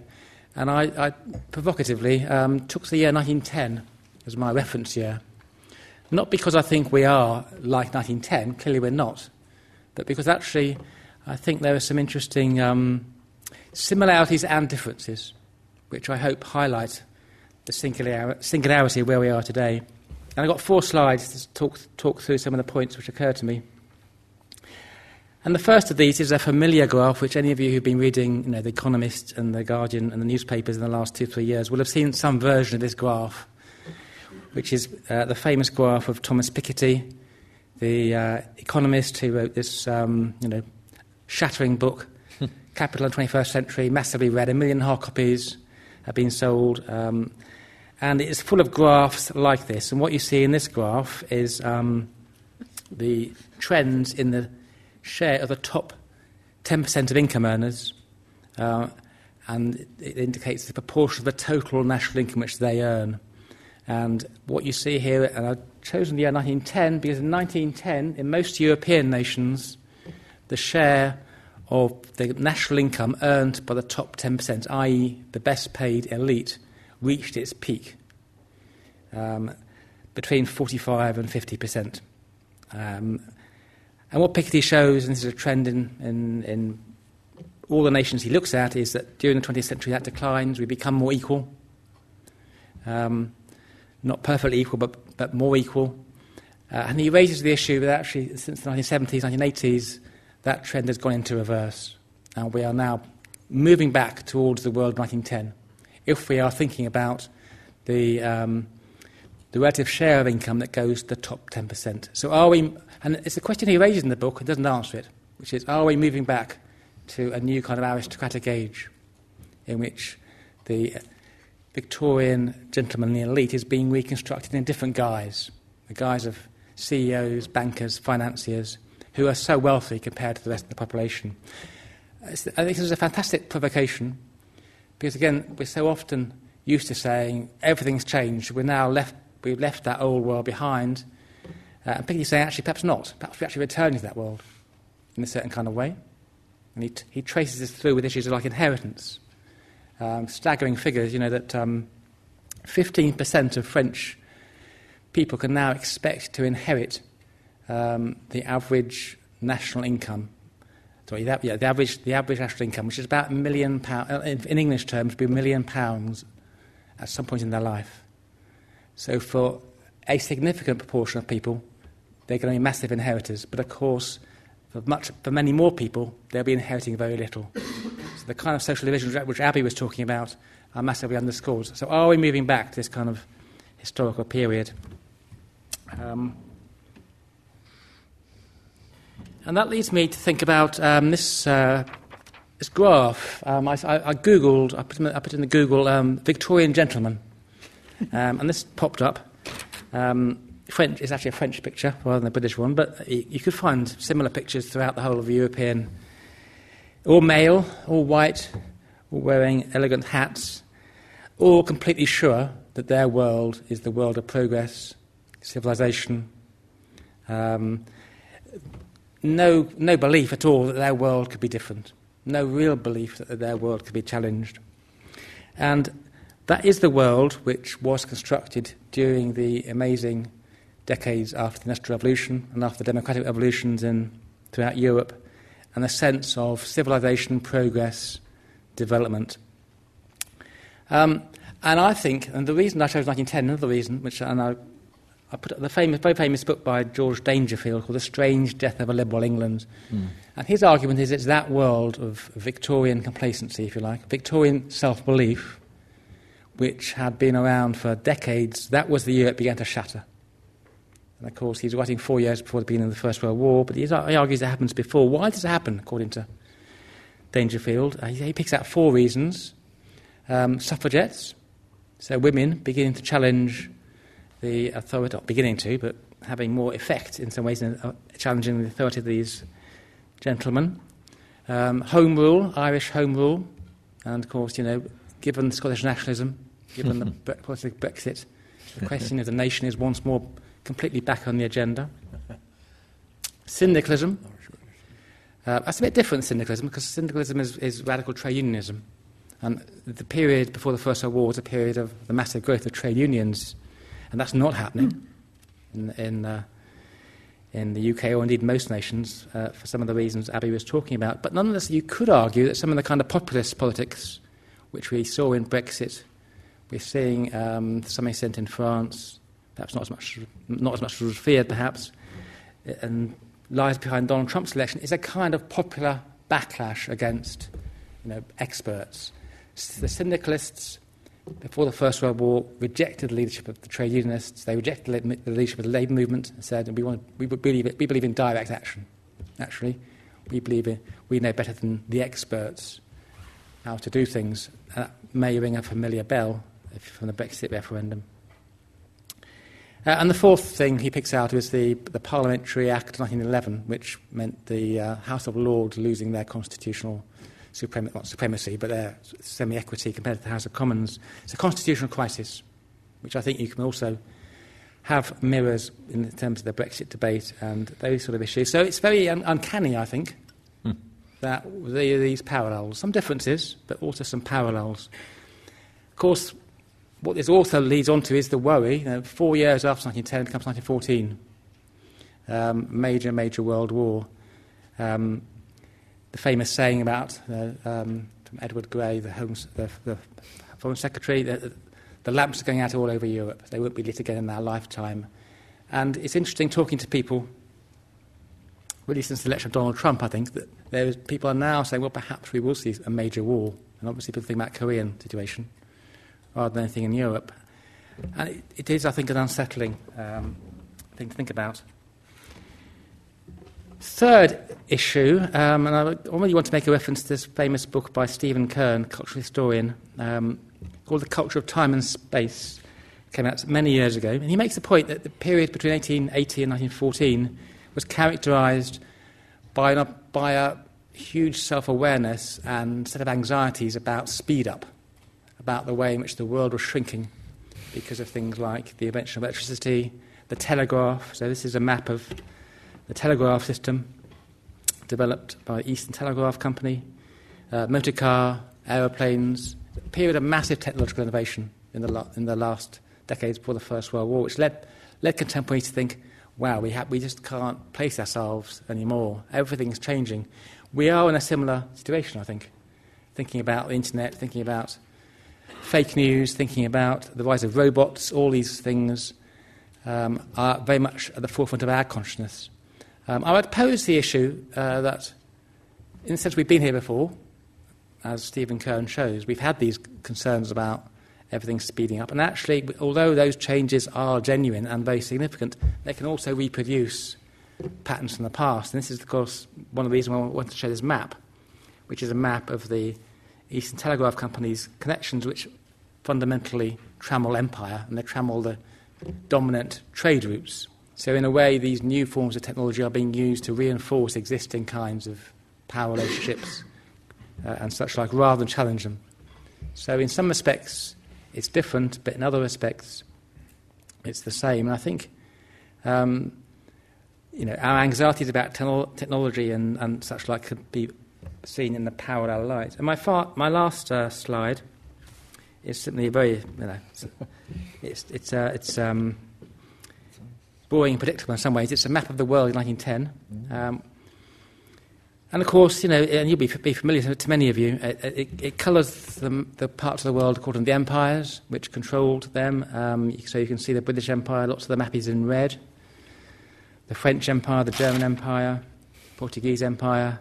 And I, I provocatively um, took the year 1910 as my reference year. Not because I think we are like 1910, clearly we're not, but because actually I think there are some interesting um, similarities and differences, which I hope highlight the singularity of where we are today. And I've got four slides to talk, talk through some of the points which occur to me. And the first of these is a familiar graph, which any of you who've been reading you know, The Economist and The Guardian and the newspapers in the last two, three years will have seen some version of this graph, which is uh, the famous graph of Thomas Piketty, the uh, economist who wrote this um, you know, shattering book, Capital in the 21st Century, massively read, a million hard copies have been sold. Um, and it's full of graphs like this. And what you see in this graph is um, the trends in the share of the top 10% of income earners. Uh, and it indicates the proportion of the total national income which they earn. And what you see here, and I've chosen the year 1910 because in 1910, in most European nations, the share of the national income earned by the top 10%, i.e., the best paid elite, reached its peak um, between 45 and 50%. Um, and what Piketty shows, and this is a trend in, in, in all the nations he looks at, is that during the 20th century that declines, we become more equal. Um, not perfectly equal, but, but more equal. Uh, and he raises the issue that actually, since the 1970s, 1980s, that trend has gone into reverse. And we are now moving back towards the world of 1910 if we are thinking about the, um, the relative share of income that goes to the top 10%. So are we, and it's a question he raises in the book, he doesn't answer it, which is are we moving back to a new kind of aristocratic age in which the Victorian gentlemanly elite is being reconstructed in different guise, the guise of CEOs, bankers, financiers, who are so wealthy compared to the rest of the population. I think this is a fantastic provocation because, again, we're so often used to saying everything's changed. We're now left, we've left that old world behind. Uh, and Piketty's saying, actually, perhaps not. Perhaps we're actually returning to that world in a certain kind of way. And he, t- he traces this through with issues like inheritance. Um, staggering figures, you know, that um, 15% of French people can now expect to inherit um, the average national income sorry, that, yeah, the average, the average national income, which is about a million pounds, uh, in, English terms, be a million pounds at some point in their life. So for a significant proportion of people, they're going to be massive inheritors. But of course, for, much, for many more people, they'll be inheriting very little. so the kind of social divisions which Abby was talking about are massively underscored. So are we moving back to this kind of historical period? Um, and that leads me to think about um, this, uh, this graph. Um, I, I, Googled, I put, in, I put in the Google um, Victorian gentleman, um, and this popped up. Um, French is actually a French picture rather than a British one, but you, you could find similar pictures throughout the whole of European. All male, all white, all wearing elegant hats, all completely sure that their world is the world of progress, civilization. Um, no, no belief at all that their world could be different. No real belief that their world could be challenged. And that is the world which was constructed during the amazing decades after the Industrial Revolution and after the democratic revolutions in, throughout Europe, and a sense of civilization, progress, development. Um, and I think, and the reason I chose 1910, another reason, which I know I put the famous, very famous book by George Dangerfield called The Strange Death of a Liberal England. Mm. And his argument is it's that world of Victorian complacency, if you like, Victorian self belief, which had been around for decades. That was the year it began to shatter. And of course, he's writing four years before the beginning of the First World War, but he argues it happens before. Why does it happen, according to Dangerfield? Uh, he picks out four reasons um, suffragettes, so women beginning to challenge the authority, not beginning to, but having more effect in some ways in uh, challenging the authority of these gentlemen. Um, home rule, Irish home rule, and of course, you know, given Scottish nationalism, given the of Brexit, the question of the nation is once more completely back on the agenda. Syndicalism. Uh, that's a bit different, syndicalism, because syndicalism is, is radical trade unionism. And the period before the First World War was a period of the massive growth of trade unions and that's not happening in, in, uh, in the UK or indeed most nations uh, for some of the reasons Abby was talking about. But nonetheless, you could argue that some of the kind of populist politics which we saw in Brexit, we're seeing um, to some extent in France, perhaps not as much, not as much as feared, perhaps, and lies behind Donald Trump's election, is a kind of popular backlash against you know, experts. The syndicalists before the First World War, rejected the leadership of the trade unionists. They rejected the leadership of the labour movement and said, we, want, we, believe, we believe in direct action, actually. We believe in, we know better than the experts how to do things. That may ring a familiar bell from the Brexit referendum. Uh, and the fourth thing he picks out is the, the Parliamentary Act 1911, which meant the uh, House of Lords losing their constitutional suprem- not supremacy, but their semi equity compared to the House of Commons. It's a constitutional crisis, which I think you can also have mirrors in terms of the Brexit debate and those sort of issues. So it's very un- uncanny, I think, hmm. that there are these parallels. Some differences, but also some parallels. Of course, what this also leads on to is the worry. You know, four years after 1910 comes 1914, um, major, major world war. Um, the famous saying about uh, um, from Edward Grey, the Home, the, the Foreign Secretary, that the lamps are going out all over Europe. They won't be lit again in our lifetime. And it's interesting talking to people, really since the election of Donald Trump, I think, that there's, people are now saying, well, perhaps we will see a major war. And obviously people think about Korean situation rather than anything in Europe. And it, it is, I think, an unsettling um, thing to think about. Third issue, um, and I already want to make a reference to this famous book by Stephen Kern, cultural historian, um, called The Culture of Time and Space. It came out many years ago. And he makes the point that the period between 1880 and 1914 was characterized by, an, by a huge self awareness and set of anxieties about speed up, about the way in which the world was shrinking because of things like the invention of electricity, the telegraph. So, this is a map of the telegraph system developed by the Eastern Telegraph Company, uh, motor car, aeroplanes, a period of massive technological innovation in the, in the last decades before the First World War, which led, led contemporaries to think, wow, we, ha- we just can't place ourselves anymore. Everything's changing. we are in a similar situation, I think. Thinking about the internet, thinking about fake news, thinking about the rise of robots, all these things um, are very much at the forefront of our consciousness. Um, I would pose the issue uh, that, in the sense we've been here before, as Stephen Kern shows, we've had these concerns about everything speeding up. And actually, although those changes are genuine and very significant, they can also reproduce patterns from the past. And this is, of course, one of the reasons why I want to show this map, which is a map of the Eastern Telegraph Company's connections, which fundamentally trammel empire and they trammel the dominant trade routes. So, in a way, these new forms of technology are being used to reinforce existing kinds of power relationships uh, and such like, rather than challenge them. So, in some respects, it's different, but in other respects, it's the same. And I think um, you know, our anxieties about technology and, and such like could be seen in the parallel light. And my, far, my last uh, slide is simply very, you know, it's, it's, it's, uh, it's um, boring and predictable in some ways. It's a map of the world in 1910. Um, and of course, you know, and you'll be, be familiar to many of you, it, it, it colours the, the, parts of the world according to the empires which controlled them. Um, so you can see the British Empire, lots of the map is in red the French Empire, the German Empire, Portuguese Empire,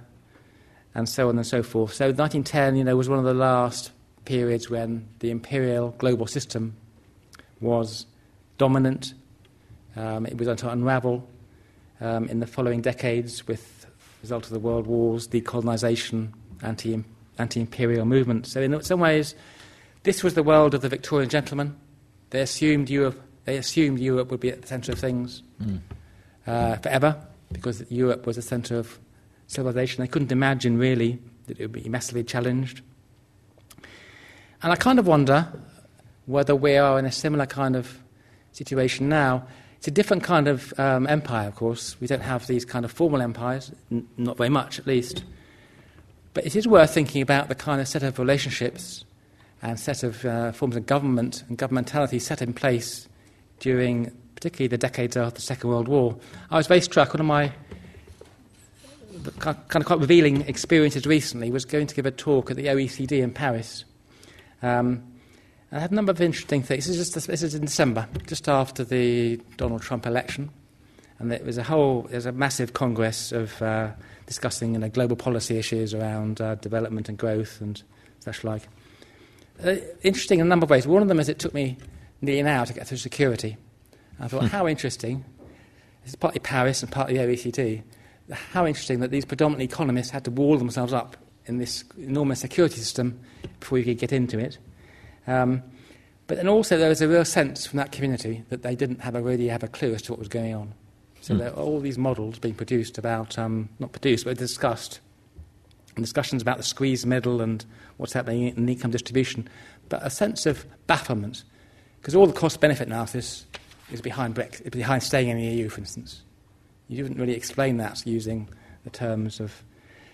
and so on and so forth. So 1910, you know, was one of the last periods when the imperial global system was dominant. Um, it was going to unravel um, in the following decades with the result of the world wars, decolonisation, anti anti-imperial movements. So in some ways, this was the world of the Victorian gentleman. They assumed Europe. They assumed Europe would be at the centre of things. Mm uh, forever because Europe was the centre of civilization. They couldn't imagine really that it would be massively challenged. And I kind of wonder whether we are in a similar kind of situation now. It's a different kind of um, empire, of course. We don't have these kind of formal empires, n- not very much at least. But it is worth thinking about the kind of set of relationships and set of uh, forms of government and governmentality set in place during particularly the decades after the Second World War. I was very struck. One of my kind of quite revealing experiences recently was going to give a talk at the OECD in Paris. Um, I had a number of interesting things. This is, just, this is in December, just after the Donald Trump election. And there was a whole, there's a massive congress of uh, discussing you know, global policy issues around uh, development and growth and such like. Uh, interesting in a number of ways. One of them is it took me nearly an hour to get through security. I thought, how interesting. This is partly Paris and partly the OECD. How interesting that these predominantly economists had to wall themselves up in this enormous security system before you could get into it. Um, but then also there was a real sense from that community that they didn't have a really have a clue as to what was going on. So mm. there are all these models being produced about, um, not produced, but discussed, and discussions about the squeeze middle and what's happening in income distribution, but a sense of bafflement. Because all the cost benefit analysis is behind, Brexit, behind staying in the EU, for instance. You didn't really explain that using the terms of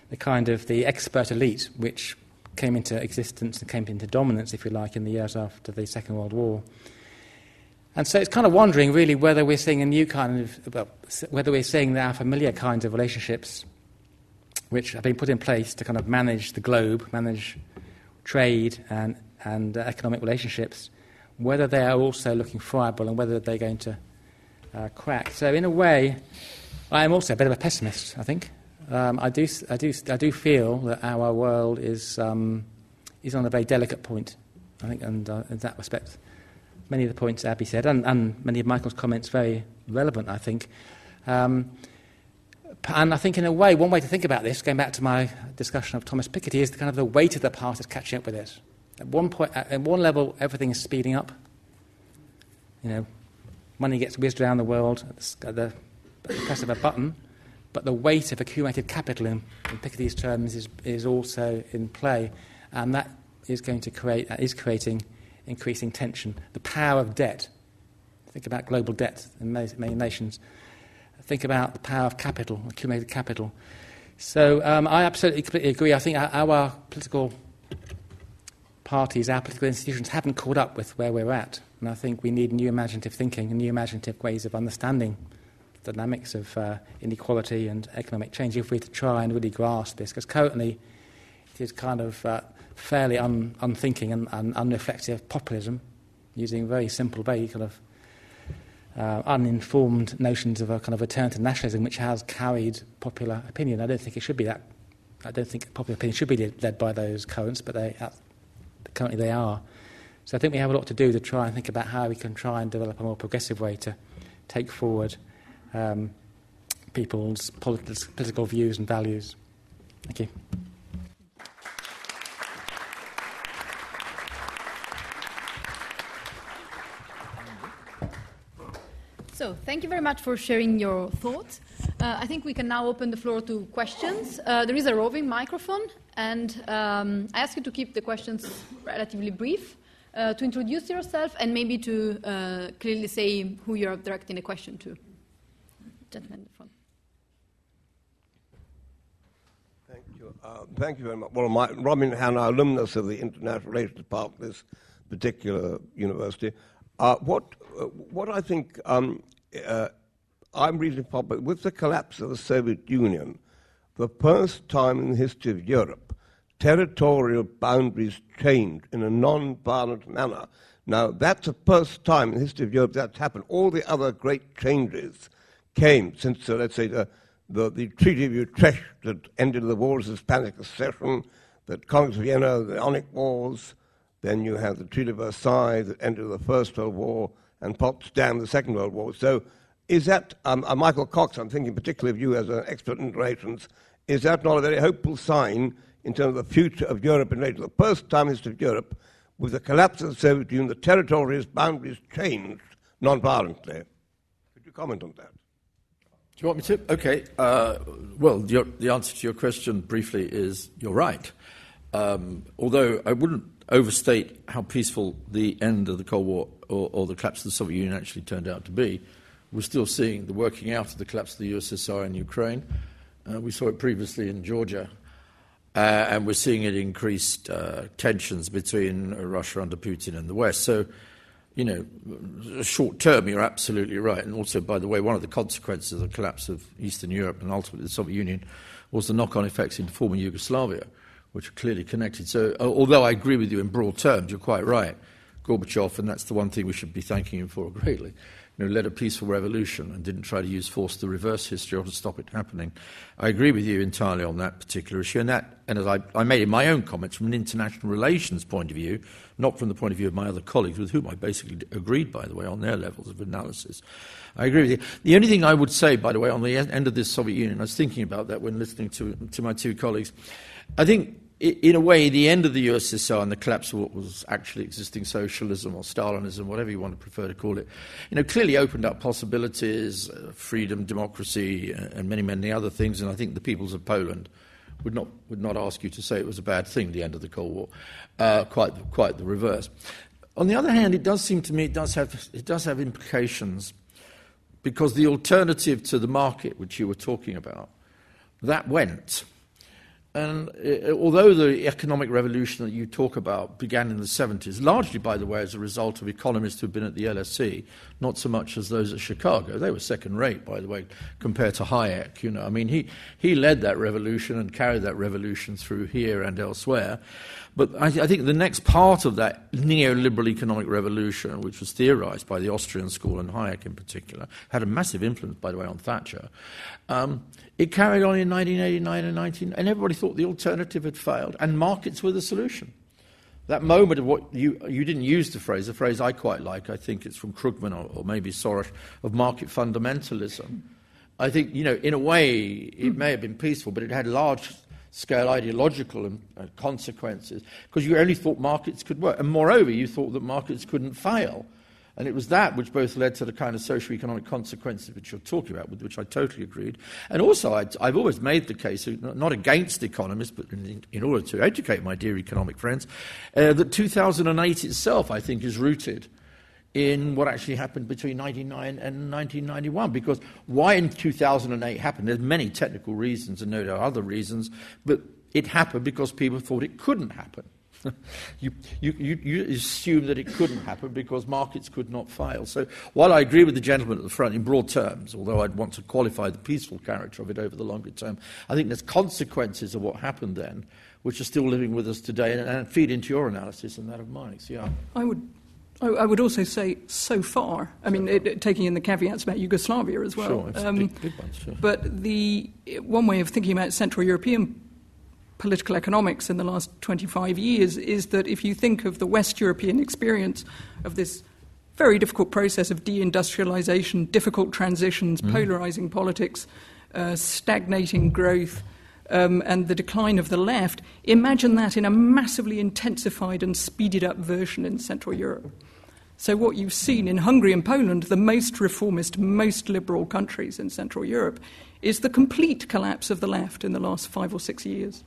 the kind of the expert elite which came into existence and came into dominance, if you like, in the years after the Second World War. And so it's kind of wondering, really, whether we're seeing a new kind of, whether we're seeing our familiar kinds of relationships which have been put in place to kind of manage the globe, manage trade and, and uh, economic relationships, whether they are also looking friable and whether they're going to uh, crack. So, in a way, I am also a bit of a pessimist, I think. Um, I, do, I, do, I do feel that our world is, um, is on a very delicate point, I think, and uh, in that respect, many of the points Abby said, and, and many of Michael's comments, very relevant, I think. Um, and I think, in a way, one way to think about this, going back to my discussion of Thomas Piketty, is the kind of the weight of the past is catching up with it. At one point, at one level, everything is speeding up. You know, money gets whizzed around the world at the, at the, press of a button, but the weight of accumulated capital in, in Piketty's terms is, is also in play, and that is going to create, is creating increasing tension. The power of debt. Think about global debt in many, many nations. Think about the power of capital, accumulated capital. So um, I absolutely completely agree. I think our, our political parties, our political institutions haven't caught up with where we're at. And I think we need new imaginative thinking and new imaginative ways of understanding dynamics of uh, inequality and economic change if we to try and really grasp this, because currently it is kind of uh, fairly un- unthinking and, and unreflective populism, using very simple, very kind of uh, uninformed notions of a kind of return to nationalism, which has carried popular opinion. I don't think it should be that. I don't think popular opinion should be led by those currents, but they, uh, currently they are. So I think we have a lot to do to try and think about how we can try and develop a more progressive way to take forward um, people's polit- political views and values. Thank you. So, thank you very much for sharing your thoughts. Uh, I think we can now open the floor to questions. Uh, there is a roving microphone, and um, I ask you to keep the questions relatively brief, uh, to introduce yourself, and maybe to uh, clearly say who you're directing the question to. Gentleman in the front. Thank you. Uh, thank you very much. Well, my, Robin Hanna, alumnus of the International Relations Department, this particular university. Uh, what, uh, what I think um, uh, I'm reading public with the collapse of the Soviet Union, the first time in the history of Europe, territorial boundaries changed in a non-violent manner. Now, that's the first time in the history of Europe that's happened. All the other great changes came since, uh, let's say, the, the, the, Treaty of Utrecht that ended the Wars of Spanish Succession, the Congress of Vienna, the Napoleonic Wars, then you have the Treaty of Versailles that ended the First World War, and Potsdam, the Second World War. So is that, um, uh, Michael Cox, I'm thinking particularly of you as an expert in relations, is that not a very hopeful sign in terms of the future of Europe in relation the first time in history of Europe, with the collapse of the Soviet Union, the territories, boundaries changed non-violently? Could you comment on that? Do you want me to? Okay. Uh, well, the, the, answer to your question briefly is you're right. Um, although I wouldn't overstate how peaceful the end of the Cold War or, or, the collapse of the Soviet Union actually turned out to be. We're still seeing the working out of the collapse of the USSR in Ukraine. Uh, we saw it previously in Georgia. Uh, and we're seeing it increased uh, tensions between Russia under Putin and the West. So, you know, short term, you're absolutely right. And also, by the way, one of the consequences of the collapse of Eastern Europe and ultimately the Soviet Union was the knock on effects in former Yugoslavia which are clearly connected. So, although I agree with you in broad terms, you're quite right. Gorbachev, and that's the one thing we should be thanking him for greatly, know, led a peaceful revolution and didn't try to use force to reverse history or to stop it happening. I agree with you entirely on that particular issue, and that, and as I, I made in my own comments from an international relations point of view, not from the point of view of my other colleagues, with whom I basically agreed, by the way, on their levels of analysis. I agree with you. The only thing I would say, by the way, on the end of this Soviet Union, I was thinking about that when listening to, to my two colleagues. I think in a way, the end of the USSR and the collapse of what was actually existing socialism or Stalinism, whatever you want to prefer to call it, you know, clearly opened up possibilities, uh, freedom, democracy, uh, and many, many other things. And I think the peoples of Poland would not, would not ask you to say it was a bad thing, the end of the Cold War. Uh, quite, quite the reverse. On the other hand, it does seem to me it does have, it does have implications because the alternative to the market, which you were talking about, that went. And uh, although the economic revolution that you talk about began in the 70s, largely, by the way, as a result of economists who've been at the LSE, not so much as those at Chicago. They were second rate, by the way, compared to Hayek. You know, I mean, he, he led that revolution and carried that revolution through here and elsewhere. But I, I think the next part of that neoliberal economic revolution, which was theorized by the Austrian school and Hayek in particular, had a massive influence, by the way, on Thatcher. Um, it carried on in 1989 and 19, and everybody thought the alternative had failed, and markets were the solution. That moment of what you, you didn't use the phrase, a phrase I quite like, I think it's from Krugman or, or maybe Soros, of market fundamentalism. I think, you know, in a way, it may have been peaceful, but it had large scale ideological and, uh, consequences because you only thought markets could work. And moreover, you thought that markets couldn't fail. And it was that which both led to the kind of socio-economic consequences which you're talking about, with which I totally agreed. And also, i have always made the case, not against economists, but in, in order to educate my dear economic friends, uh, that 2008 itself, I think, is rooted in what actually happened between 1999 and 1991. Because why in 2008 happened, there's many technical reasons and no doubt other reasons, but it happened because people thought it couldn't happen. you, you, you, you assume that it couldn't happen because markets could not fail. So while I agree with the gentleman at the front in broad terms, although I'd want to qualify the peaceful character of it over the longer term, I think there's consequences of what happened then which are still living with us today and, and feed into your analysis and that of Mike's. Yeah. I would I would also say so far. I mean, it, taking in the caveats about Yugoslavia as well. Sure, um, big, big ones, sure. But the one way of thinking about Central European political economics in the last 25 years is that if you think of the West European experience of this very difficult process of deindustrialization, difficult transitions, mm. polarizing politics, uh, stagnating growth, um, and the decline of the left, imagine that in a massively intensified and speeded up version in Central Europe. So, what you've seen in Hungary and Poland, the most reformist, most liberal countries in Central Europe, is the complete collapse of the left in the last five or six years.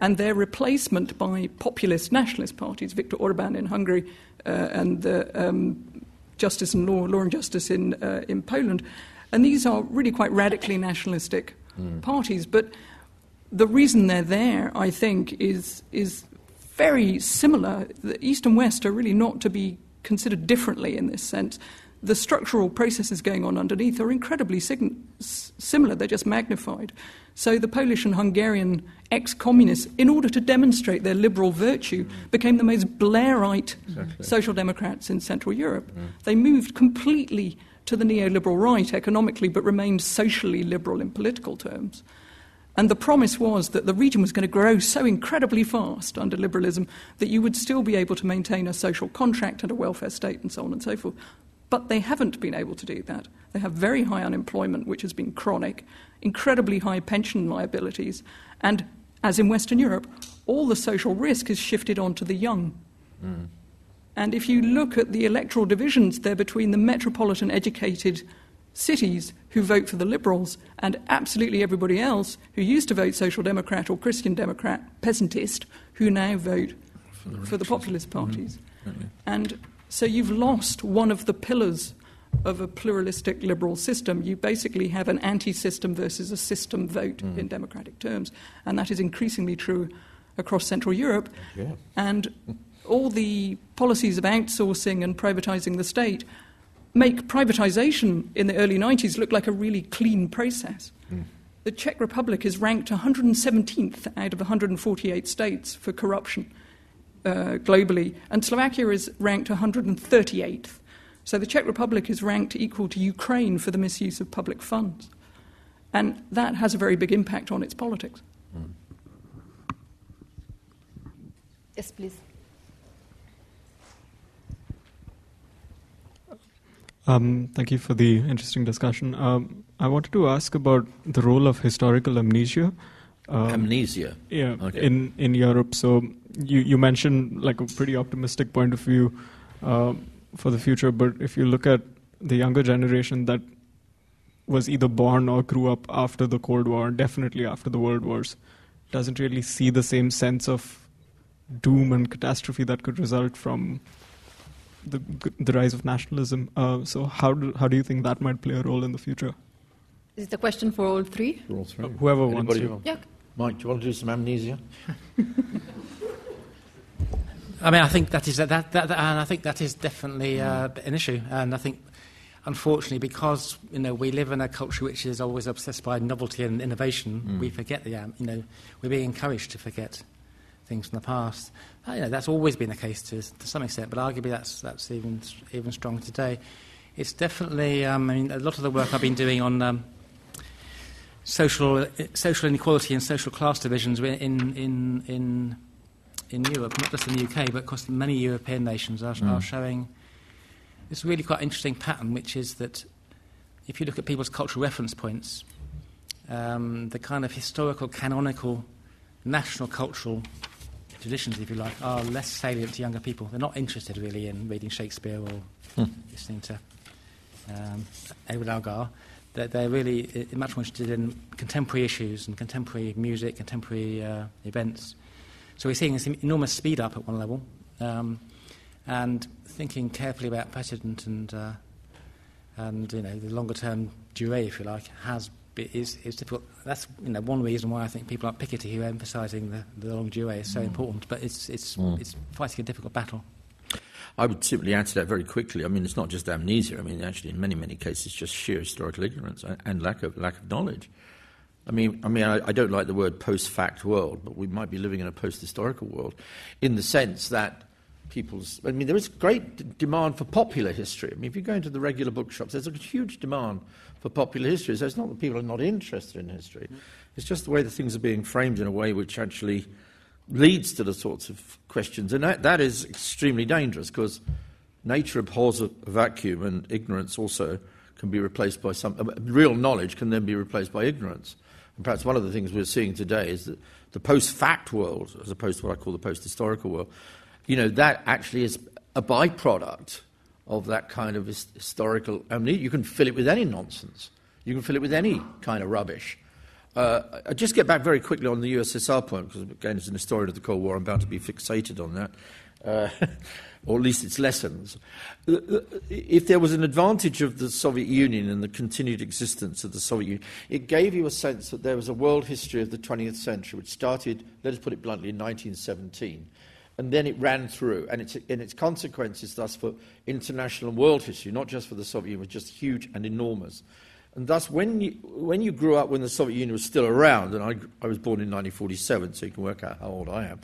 And their replacement by populist nationalist parties, Viktor Orban in Hungary uh, and the um, Justice and Law, Law and Justice in, uh, in Poland. And these are really quite radically nationalistic mm. parties. But the reason they're there, I think, is, is very similar. The East and West are really not to be considered differently in this sense. The structural processes going on underneath are incredibly sig- similar, they're just magnified. So the Polish and Hungarian ex communists, in order to demonstrate their liberal virtue, became the most Blairite exactly. social democrats in Central Europe. Mm. They moved completely to the neoliberal right economically, but remained socially liberal in political terms. And the promise was that the region was going to grow so incredibly fast under liberalism that you would still be able to maintain a social contract and a welfare state and so on and so forth. But they haven't been able to do that. They have very high unemployment, which has been chronic, incredibly high pension liabilities, and as in Western Europe, all the social risk is shifted onto the young. Mm. And if you look at the electoral divisions, they're between the metropolitan educated cities who vote for the Liberals and absolutely everybody else who used to vote Social Democrat or Christian Democrat, peasantist, who now vote for the, for the populist mm-hmm. parties. Mm-hmm. And so you've lost one of the pillars of a pluralistic liberal system. You basically have an anti system versus a system vote mm. in democratic terms. And that is increasingly true across Central Europe. Yeah. And all the policies of outsourcing and privatizing the state make privatization in the early 90s look like a really clean process. Mm. The Czech Republic is ranked 117th out of 148 states for corruption uh, globally, and Slovakia is ranked 138th. So the Czech Republic is ranked equal to Ukraine for the misuse of public funds. And that has a very big impact on its politics. Mm. Yes, please. Um, thank you for the interesting discussion. Um, I wanted to ask about the role of historical amnesia. Um, amnesia. Yeah, okay. in in Europe. So you you mentioned like a pretty optimistic point of view uh, for the future, but if you look at the younger generation that was either born or grew up after the Cold War, definitely after the World Wars, doesn't really see the same sense of doom and catastrophe that could result from the the rise of nationalism. Uh, so how do how do you think that might play a role in the future? Is it a question for all three? For all three. Uh, whoever Anybody wants to. Yeah. Mike, do you want to do some amnesia? I mean, I think that is that, that, that, and I think that is definitely uh, an issue, and I think. Unfortunately, because you know we live in a culture which is always obsessed by novelty and innovation, mm. we forget the um, you know we're being encouraged to forget things from the past. Uh, you know, that's always been the case to, to some extent, but arguably that's, that's even, even stronger today. It's definitely, um, I mean, a lot of the work I've been doing on um, social, social inequality and social class divisions in, in, in, in Europe, not just in the UK, but across many European nations, are, mm. are showing this really quite interesting pattern, which is that if you look at people's cultural reference points, um, the kind of historical, canonical, national cultural traditions, if you like, are less salient to younger people. They're not interested really in reading Shakespeare or hmm. listening to um, Edward Elgar. They're, they're, really uh, much more interested in contemporary issues and contemporary music, contemporary uh, events. So we're seeing this enormous speed up at one level, um, and thinking carefully about precedent and uh, and you know the longer term durée, if you like, has is difficult. That's you know, one reason why I think people like Piketty, who are emphasising the, the longue durée, is so mm. important. But it's, it's, mm. it's fighting a difficult battle. I would simply add to that very quickly. I mean, it's not just amnesia. I mean, actually, in many, many cases, just sheer historical ignorance and lack of, lack of knowledge. I mean, I mean, I, I don't like the word post-fact world, but we might be living in a post-historical world, in the sense that people's. I mean, there is great d- demand for popular history. I mean, if you go into the regular bookshops, there's a huge demand for popular history. So it's not that people are not interested in history; it's just the way that things are being framed in a way which actually leads to the sorts of questions, and that, that is extremely dangerous because nature abhors a, vacuum, and ignorance also can be replaced by some. Uh, real knowledge can then be replaced by ignorance. And perhaps one of the things we're seeing today is that the post fact world, as opposed to what I call the post historical world, you know, that actually is a byproduct of that kind of historical amnesia. You can fill it with any nonsense, you can fill it with any kind of rubbish. Uh, I just get back very quickly on the USSR point, because again, as an historian of the Cold War, I'm bound to be fixated on that. Uh, or at least its lessons. If there was an advantage of the Soviet Union and the continued existence of the Soviet Union, it gave you a sense that there was a world history of the 20th century, which started, let us put it bluntly, in 1917. And then it ran through, and its, and its consequences, thus, for international and world history, not just for the Soviet Union, was just huge and enormous. And thus, when you, when you grew up when the Soviet Union was still around, and I, I was born in 1947, so you can work out how old I am,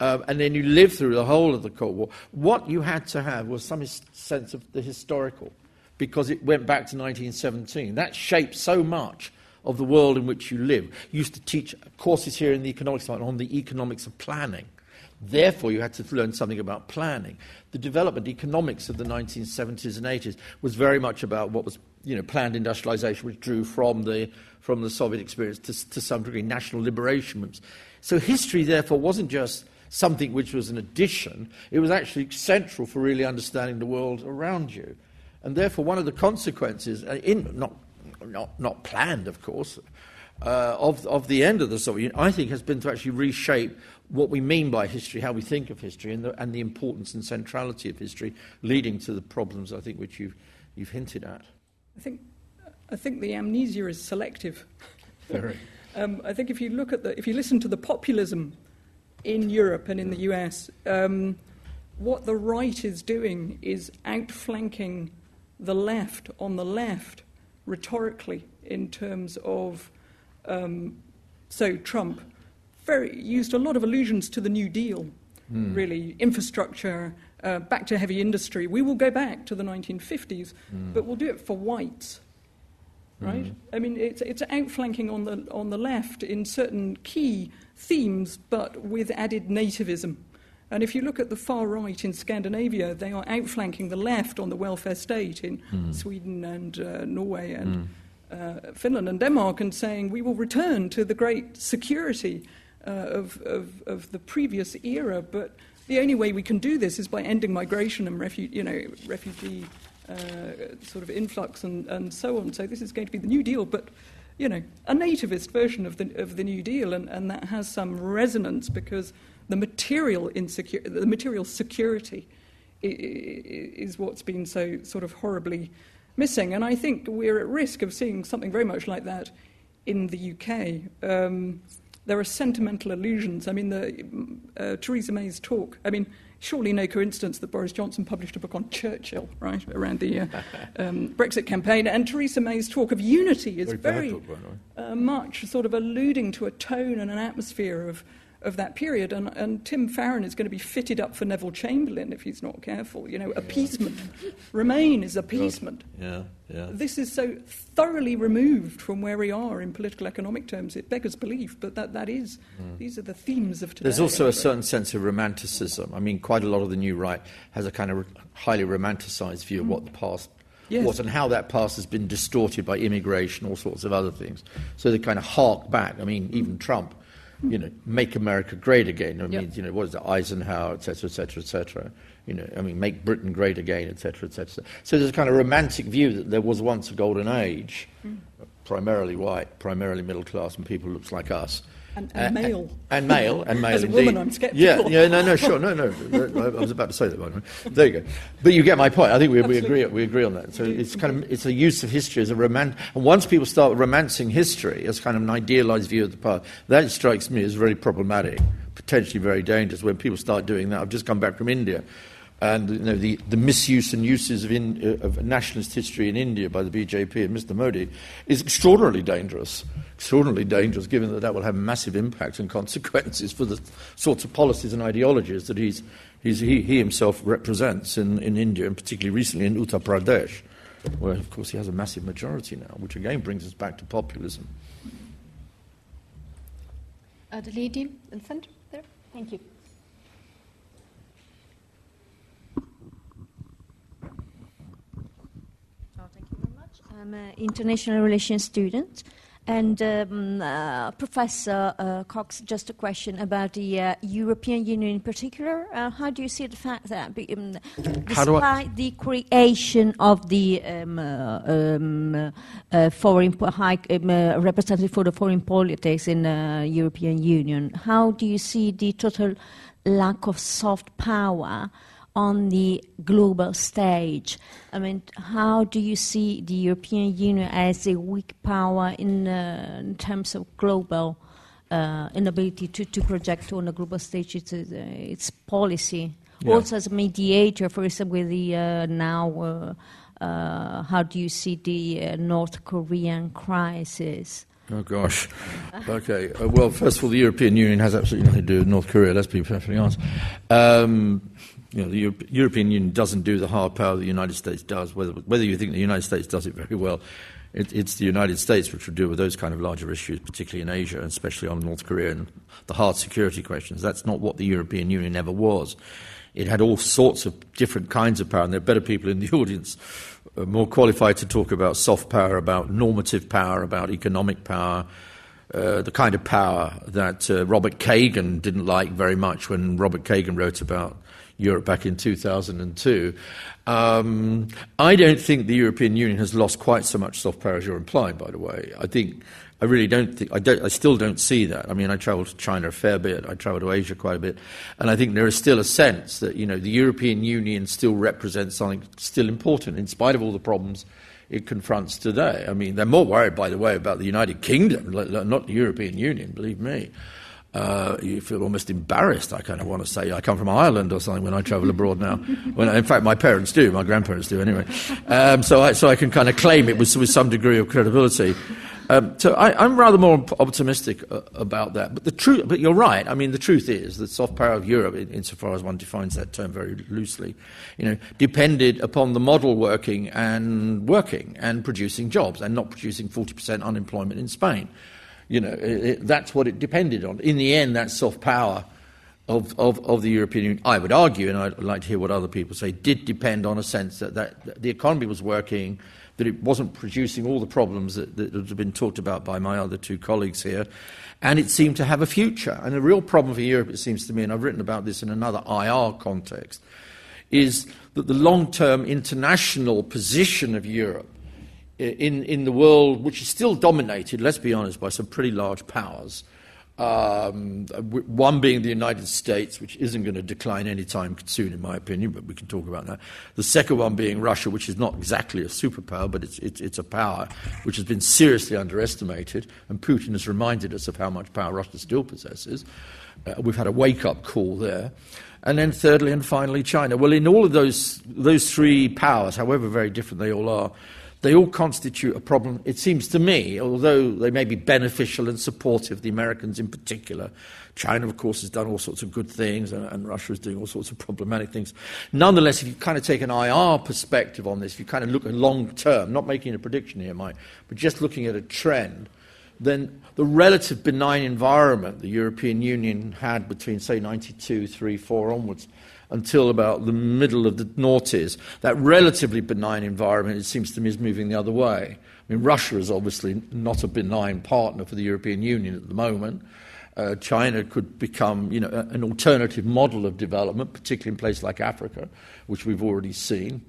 um, and then you lived through the whole of the Cold War, what you had to have was some sense of the historical, because it went back to 1917. That shaped so much of the world in which you live. You used to teach courses here in the economics department on the economics of planning. Therefore, you had to learn something about planning. The development economics of the 1970s and 80s was very much about what was you know, planned industrialization, which drew from the, from the Soviet experience to, to some degree national liberation. So history, therefore, wasn't just something which was an addition, it was actually central for really understanding the world around you. And therefore, one of the consequences, uh, in, not, not, not planned, of course, uh, of, of the end of the Soviet Union, I think, has been to actually reshape what we mean by history, how we think of history, and the, and the importance and centrality of history, leading to the problems, I think, which you've, you've hinted at. I think, I think the amnesia is selective. Very. um, I think if you look at the, if you listen to the populism in Europe and in the US, um, what the right is doing is outflanking the left on the left rhetorically in terms of, um, so Trump very, used a lot of allusions to the New Deal, mm. really, infrastructure, uh, back to heavy industry. We will go back to the 1950s, mm. but we'll do it for whites right? Mm. I mean, it's, it's outflanking on the, on the left in certain key themes, but with added nativism. And if you look at the far right in Scandinavia, they are outflanking the left on the welfare state in mm. Sweden and uh, Norway and mm. uh, Finland and Denmark, and saying we will return to the great security uh, of, of, of the previous era. But the only way we can do this is by ending migration and refu- you know, refugee uh, sort of influx and, and so on. So this is going to be the New Deal, but you know, a nativist version of the, of the New Deal, and, and that has some resonance because the material, insecure, the material security is what's been so sort of horribly missing. And I think we're at risk of seeing something very much like that in the UK. Um, there are sentimental illusions. I mean, the, uh, Theresa May's talk, I mean, surely no coincidence that Boris Johnson published a book on Churchill, right, around the uh, um, Brexit campaign. And Theresa May's talk of unity is very, very uh, much sort of alluding to a tone and an atmosphere of of that period. And, and Tim Farron is going to be fitted up for Neville Chamberlain if he's not careful. You know, appeasement. Remain is appeasement. Yeah, yeah. This is so thoroughly removed from where we are in political economic terms. It beggars belief, but that, that is, mm. these are the themes of today. There's also a certain sense of romanticism. I mean, quite a lot of the new right has a kind of highly romanticized view mm. of what the past Yes. was and how that past has been distorted by immigration, all sorts of other things. So they kind of hark back. I mean, even Trump you know, make America great again. I mean, yep. you know, what is it, Eisenhower, et cetera, et cetera, et cetera. You know, I mean, make Britain great again, et cetera, et cetera. So there's a kind of romantic view that there was once a golden age, mm. primarily white, primarily middle class, and people looks like us. And, and male. And male, and male As a indeed. woman, I'm sceptical. Yeah, yeah, no, no, sure, no, no. I was about to say that, by the way. There you go. But you get my point. I think we, we agree. We agree on that. So it's kind of it's a use of history as a roman. And once people start romancing history as kind of an idealized view of the past, that strikes me as very problematic, potentially very dangerous. When people start doing that, I've just come back from India and you know, the, the misuse and uses of, in, uh, of nationalist history in India by the BJP and Mr. Modi is extraordinarily dangerous. Extraordinarily dangerous, given that that will have massive impact and consequences for the sorts of policies and ideologies that he's, he's, he, he himself represents in, in India, and particularly recently in Uttar Pradesh, where, of course, he has a massive majority now, which again brings us back to populism. Uh, the lady in the center there. Thank you. Oh, thank you very much. I'm an international relations student. And um, uh, Professor uh, Cox, just a question about the uh, European Union in particular. Uh, how do you see the fact that, um, How do I- despite the creation of the um, uh, um, uh, foreign po- high um, uh, representative for the foreign politics in the European Union, how do you see the total lack of soft power on the global stage. I mean, how do you see the European Union as a weak power in, uh, in terms of global uh, inability to, to project on a global stage its, uh, its policy? Yeah. Also, as a mediator, for example, with the uh, now, uh, uh, how do you see the uh, North Korean crisis? Oh gosh. Okay. Uh, well, first of all, the European Union has absolutely nothing to do with North Korea. Let's be perfectly honest. Um, you know, the Europe, European Union doesn't do the hard power the United States does. Whether whether you think the United States does it very well, it, it's the United States which will deal with those kind of larger issues, particularly in Asia, and especially on North Korea and the hard security questions. That's not what the European Union ever was. It had all sorts of different kinds of power, and there are better people in the audience uh, more qualified to talk about soft power, about normative power, about economic power, uh, the kind of power that uh, Robert Kagan didn't like very much when Robert Kagan wrote about Europe back in 2002. Um, I don't think the European Union has lost quite so much soft power as you're implying, by the way. I think. I really don't think, I, don't, I still don't see that. I mean, I travel to China a fair bit, I travel to Asia quite a bit, and I think there is still a sense that, you know, the European Union still represents something still important, in spite of all the problems it confronts today. I mean, they're more worried, by the way, about the United Kingdom, not the European Union, believe me. Uh, you feel almost embarrassed. I kind of want to say I come from Ireland or something when I travel abroad now. When, in fact, my parents do, my grandparents do anyway. Um, so, I, so I can kind of claim it with, with some degree of credibility. Um, so I, am rather more optimistic uh, about that. But the truth, but you're right. I mean, the truth is that soft power of Europe, in, insofar as one defines that term very loosely, you know, depended upon the model working and working and producing jobs and not producing 40% unemployment in Spain. You know, it, it, that's what it depended on. In the end, that soft power of, of, of the European Union, I would argue, and I'd like to hear what other people say, did depend on a sense that, that, that the economy was working, that it wasn't producing all the problems that, that have been talked about by my other two colleagues here, and it seemed to have a future. And the real problem for Europe, it seems to me, and I've written about this in another IR context, is that the long term international position of Europe in, in the world, which is still dominated, let's be honest, by some pretty large powers. Um, one being the United States, which isn't going to decline anytime soon, in my opinion, but we can talk about that. The second one being Russia, which is not exactly a superpower, but it's, it's, it's a power which has been seriously underestimated, and Putin has reminded us of how much power Russia still possesses. Uh, we've had a wake up call there. And then, thirdly and finally, China. Well, in all of those, those three powers, however very different they all are, they all constitute a problem, it seems to me, although they may be beneficial and supportive, the Americans in particular. China, of course, has done all sorts of good things, and, and, Russia is doing all sorts of problematic things. Nonetheless, if you kind of take an IR perspective on this, if you kind of look at long term, not making a prediction here, Mike, but just looking at a trend, then the relative benign environment the European Union had between, say, 92, 3, 4 onwards, until about the middle of the noughties. That relatively benign environment, it seems to me, is moving the other way. I mean, Russia is obviously not a benign partner for the European Union at the moment. Uh, China could become, you know, an alternative model of development, particularly in places like Africa, which we've already seen.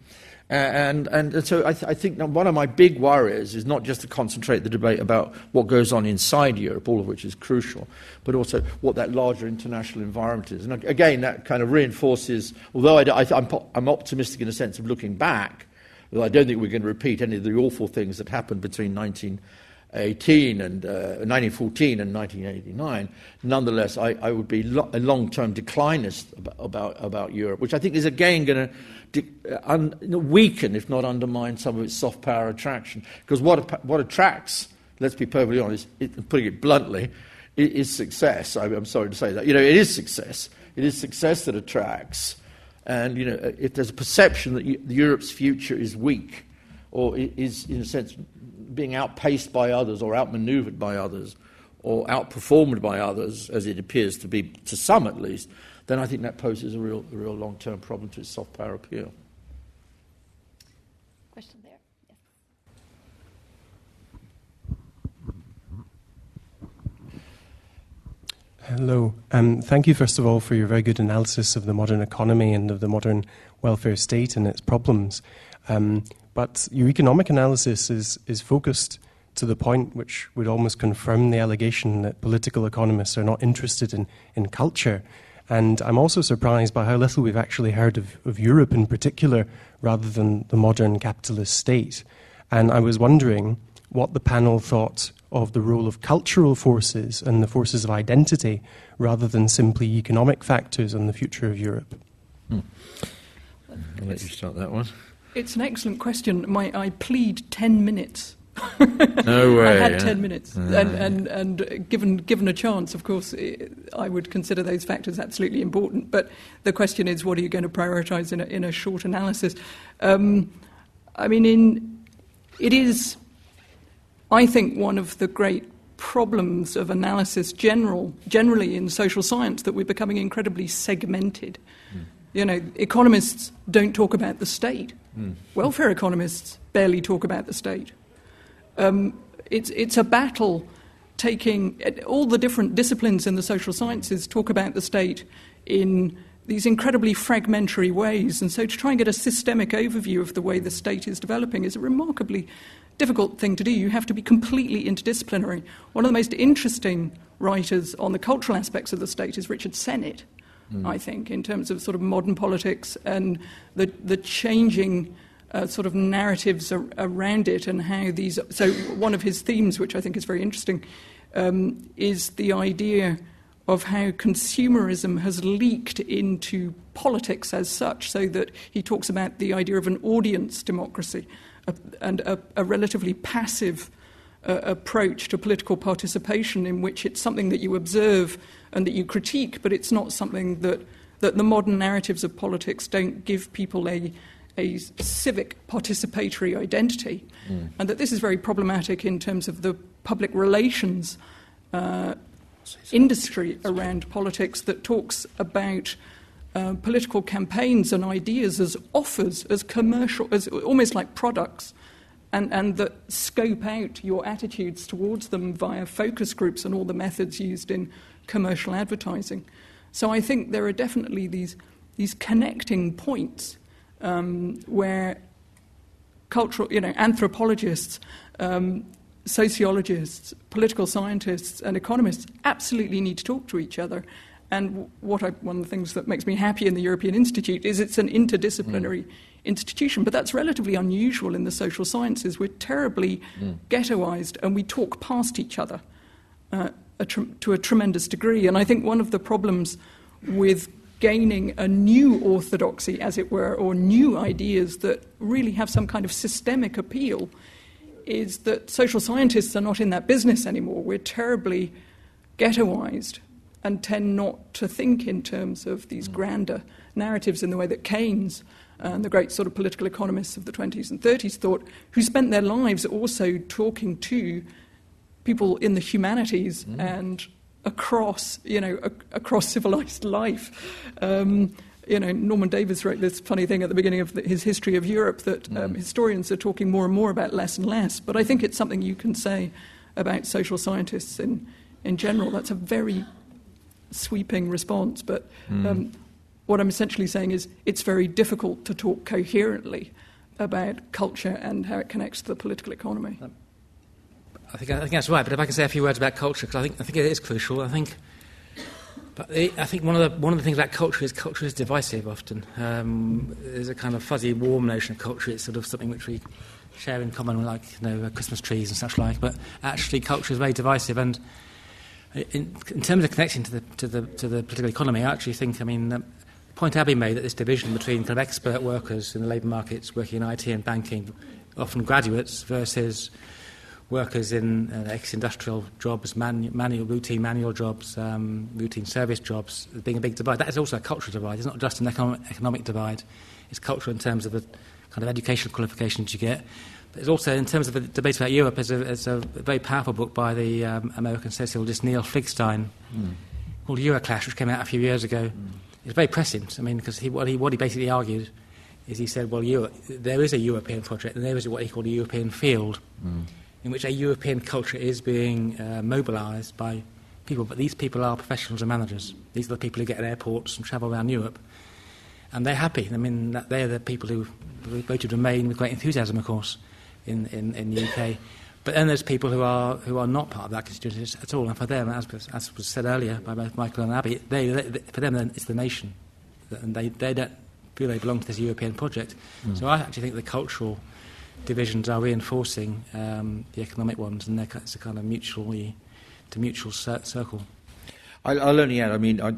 And, and, and so I, th- I, think one of my big worries is not just to concentrate the debate about what goes on inside Europe, all of which is crucial, but also what that larger international environment is. And again, that kind of reinforces, although I, am I'm optimistic in a sense of looking back, I don't think we're going to repeat any of the awful things that happened between 1918 and uh, 1914 and 1989. Nonetheless, I, I would be lo- a long-term declinist about, about, about Europe, which I think is again going to uh, Uh, un- weaken, if not undermine, some of its soft power attraction. Because what, what attracts, let's be perfectly honest, it, putting it bluntly, is success. I, I'm sorry to say that. You know, it is success. It is success that attracts. And you know, if there's a perception that Europe's future is weak, or is in a sense being outpaced by others, or outmaneuvered by others, or outperformed by others, as it appears to be to some at least, then I think that poses a real, a real long-term problem to its soft power appeal. Question there. Yes. Hello. Um, thank you, first of all, for your very good analysis of the modern economy and of the modern welfare state and its problems. Um, but your economic analysis is, is focused to the point which would almost confirm the allegation that political economists are not interested in, in culture. And I'm also surprised by how little we've actually heard of, of Europe in particular, rather than the modern capitalist state. And I was wondering what the panel thought of the role of cultural forces and the forces of identity rather than simply economic factors on the future of Europe? Hmm. I'll let you start that one. It's an excellent question. My, I plead 10 minutes. no way. I had 10 minutes. Uh, and, and, and given, given a chance, of course, I would consider those factors absolutely important. But the question is, what are you going to prioritize in a, in a short analysis? Um, I mean, in, it is I think one of the great problems of analysis general, generally in social science that we're becoming incredibly segmented. Mm. You know, economists don't talk about the state. Mm. Welfare economists barely talk about the state. Um, it's, it's a battle taking all the different disciplines in the social sciences talk about the state in these incredibly fragmentary ways. And so to try and get a systemic overview of the way the state is developing is a remarkably difficult thing to do. You have to be completely interdisciplinary. One of the most interesting writers on the cultural aspects of the state is Richard Sennett, mm. I think, in terms of sort of modern politics and the, the changing uh, sort of narratives ar- around it and how these. So, one of his themes, which I think is very interesting, um, is the idea of how consumerism has leaked into politics as such, so that he talks about the idea of an audience democracy a, and a, a, relatively passive uh, approach to political participation in which it's something that you observe and that you critique, but it's not something that, that the modern narratives of politics don't give people a, a civic participatory identity. Mm. And that this is very problematic in terms of the public relations uh, industry around politics that talks about uh, political campaigns and ideas as offers, as commercial, as almost like products, and, and that scope out your attitudes towards them via focus groups and all the methods used in commercial advertising. So I think there are definitely these, these connecting points um, where cultural, you know, anthropologists, um, sociologists, political scientists, and economists absolutely need to talk to each other and what I, one of the things that makes me happy in the European Institute is it's an interdisciplinary mm. institution, but that's relatively unusual in the social sciences. We're terribly mm. ghettoized and we talk past each other uh, a tr- to a tremendous degree. And I think one of the problems with gaining a new orthodoxy, as it were, or new ideas that really have some kind of systemic appeal, is that social scientists are not in that business anymore. We're terribly ghettoized and tend not to think in terms of these mm. grander narratives in the way that Keynes and the great sort of political economists of the 20s and 30s thought, who spent their lives also talking to people in the humanities mm. and across, you know, a, across civilized life. Um, you know, Norman Davies wrote this funny thing at the beginning of the, his history of Europe that um, mm. historians are talking more and more about less and less. But I think it's something you can say about social scientists in, in general. That's a very sweeping response, but mm. um, what I'm essentially saying is it's very difficult to talk coherently about culture and how it connects to the political economy. I think, I think that's right, but if I can say a few words about culture, because I think, I think it is crucial. I think, but I think one of, the, one of the things about culture is culture is divisive often. Um, there's a kind of fuzzy, warm notion of culture. It's sort of something which we share in common, like you know, Christmas trees and such like. But actually, culture is very divisive, and in, in terms of connecting to the, to, the, to the political economy, I actually think, I mean, the point Abby made that this division between kind of expert workers in the labour markets working in IT and banking, often graduates, versus workers in uh, ex-industrial jobs, manu- manual, routine manual jobs, um, routine service jobs, being a big divide. That is also a cultural divide. It's not just an economic, economic divide. It's cultural in terms of the kind of educational qualifications you get. But it's also, in terms of the debate about Europe, it's a, it's a very powerful book by the um, American sociologist Neil Fligstein mm. called Euroclash, which came out a few years ago. Mm. It's very prescient. I mean, because he, what, he, what he basically argued is he said, well, Euro- there is a European project, and there is what he called a European field. Mm in which a European culture is being uh, mobilised by people, but these people are professionals and managers. These are the people who get at airports and travel around Europe. And they're happy. I mean, they're the people who voted Remain with great enthusiasm, of course, in, in, in the UK. But then there's people who are, who are not part of that constituency at all. And for them, as, as was said earlier by both Michael and Abby, they, they, for them it's the nation. And they, they don't feel they belong to this European project. Mm. So I actually think the cultural divisions are reinforcing um, the economic ones, and it's a kind of mutually to mutual cir- circle. I'll, I'll only add. I mean, I,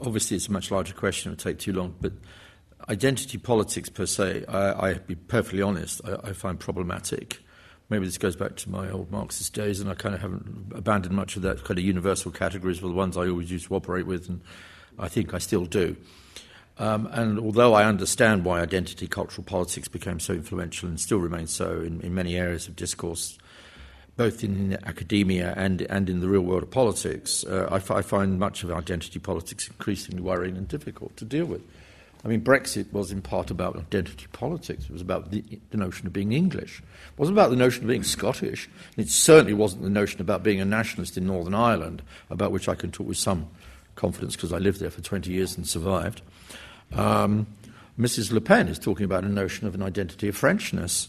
obviously, it's a much larger question. It would take too long, but identity politics per se, I, I be perfectly honest, I, I find problematic. Maybe this goes back to my old Marxist days, and I kind of haven't abandoned much of that kind of universal categories were the ones I always used to operate with, and I think I still do. Um, and although I understand why identity cultural politics became so influential and still remains so in, in many areas of discourse, both in academia and, and in the real world of politics, uh, I, f- I find much of identity politics increasingly worrying and difficult to deal with. I mean, Brexit was in part about identity politics. It was about the, the, notion of being English. It wasn't about the notion of being Scottish. It certainly wasn't the notion about being a nationalist in Northern Ireland, about which I can talk with some confidence because I lived there for 20 years and survived. Um, Mrs. Le Pen is talking about a notion of an identity of Frenchness.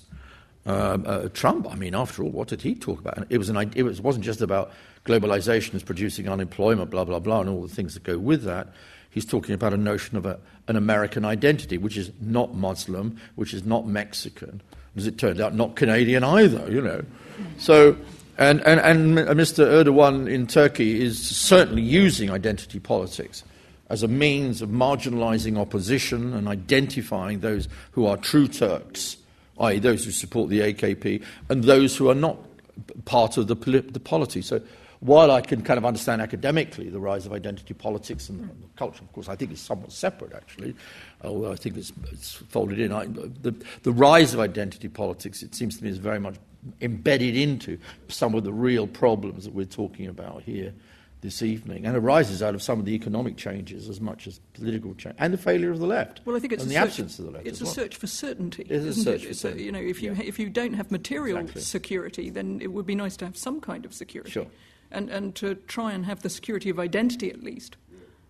Uh, uh, Trump, I mean, after all, what did he talk about? It, was an, it was, wasn't just about globalization as producing unemployment, blah, blah, blah, and all the things that go with that. He's talking about a notion of a, an American identity, which is not Muslim, which is not Mexican, as it turned out, not Canadian either, you know. So, and, and, and Mr. Erdogan in Turkey is certainly using identity politics as a means of marginalising opposition and identifying those who are true Turks, i.e., those who support the AKP, and those who are not part of the, the polity. So while I can kind of understand academically the rise of identity politics and culture, of course, I think it's somewhat separate, actually, although I think it's, it's folded in. I, the, the rise of identity politics, it seems to me, is very much embedded into some of the real problems that we're talking about here this evening and arises out of some of the economic changes as much as political change and the failure of the left. Well, I think it's and the search, absence of the left. It's a well. search for certainty. It is a search it? for certainty. A, you know, if you yeah. if you don't have material exactly. security, then it would be nice to have some kind of security. Sure. And and to try and have the security of identity at least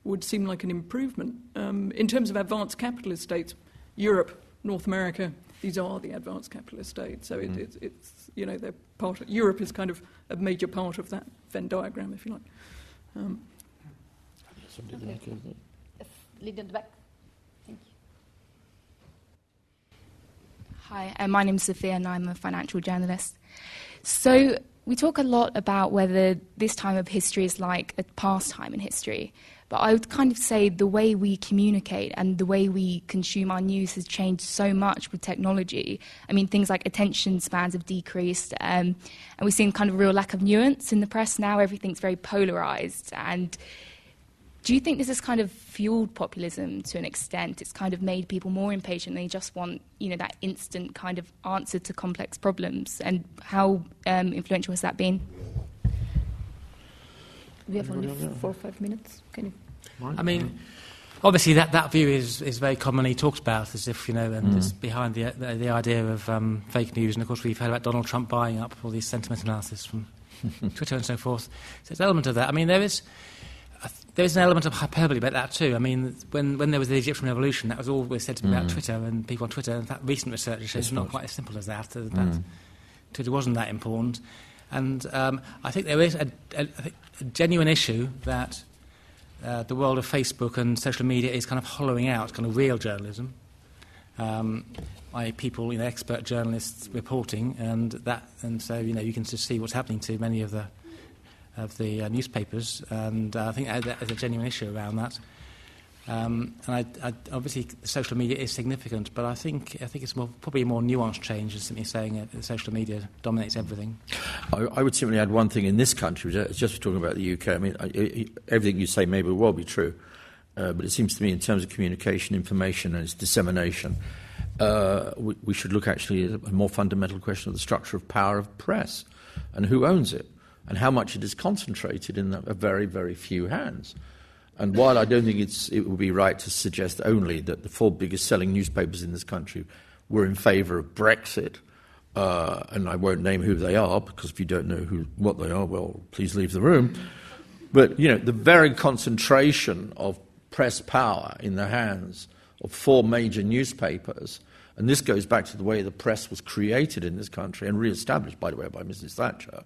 would seem like an improvement um, in terms of advanced capitalist states. Europe, North America, these are the advanced capitalist states. So mm. it, it's, it's you know they're part. Of, Europe is kind of a major part of that Venn diagram, if you like. Um, Somebody okay. like Lead in the back. Thank you. Hi, uh, my name is Sophia and I'm a financial journalist. So, we talk a lot about whether this time of history is like a past time in history. But I would kind of say the way we communicate and the way we consume our news has changed so much with technology. I mean, things like attention spans have decreased, um, and we've seen kind of real lack of nuance in the press now. Everything's very polarized, and do you think this has kind of fueled populism to an extent? It's kind of made people more impatient. They just want, you know, that instant kind of answer to complex problems. And how um, influential has that been? We have only four or five minutes. Can you? I mean, obviously that, that view is, is very commonly talked about as if, you know, and mm. it's behind the, the, the idea of um, fake news. And of course, we've heard about Donald Trump buying up all these sentiment analysis from Twitter and so forth. So there's an element of that. I mean, there is there's an element of hyperbole about that too. I mean, when, when there was the Egyptian revolution, that was always said to be Mm. about Twitter and people on Twitter. And that recent research shows it's not quite as simple as that. That Mm. Twitter wasn't that important. And um, I think there is a, a, I think a genuine issue that uh, the world of Facebook and social media is kind of hollowing out kind of real journalism. Um, people, you know, expert journalists reporting, and that, and so you know, you can just see what's happening to many of the of the uh, newspapers, and uh, I think there's a genuine issue around that. Um, and I, I, obviously, social media is significant, but I think I think it's more, probably a more nuanced change than simply saying uh, that social media dominates everything. I, I would simply add one thing in this country, is just talking about the UK. I mean, I, everything you say may well be true, uh, but it seems to me, in terms of communication, information, and its dissemination, uh, we, we should look actually at a more fundamental question of the structure of power of press and who owns it and how much it is concentrated in a very, very few hands. And while I don't think it would be right to suggest only that the four biggest selling newspapers in this country were in favour of Brexit, uh, and I won't name who they are because if you don't know who, what they are, well, please leave the room. But you know, the very concentration of press power in the hands of four major newspapers, and this goes back to the way the press was created in this country and re-established, by the way, by Mrs. Thatcher.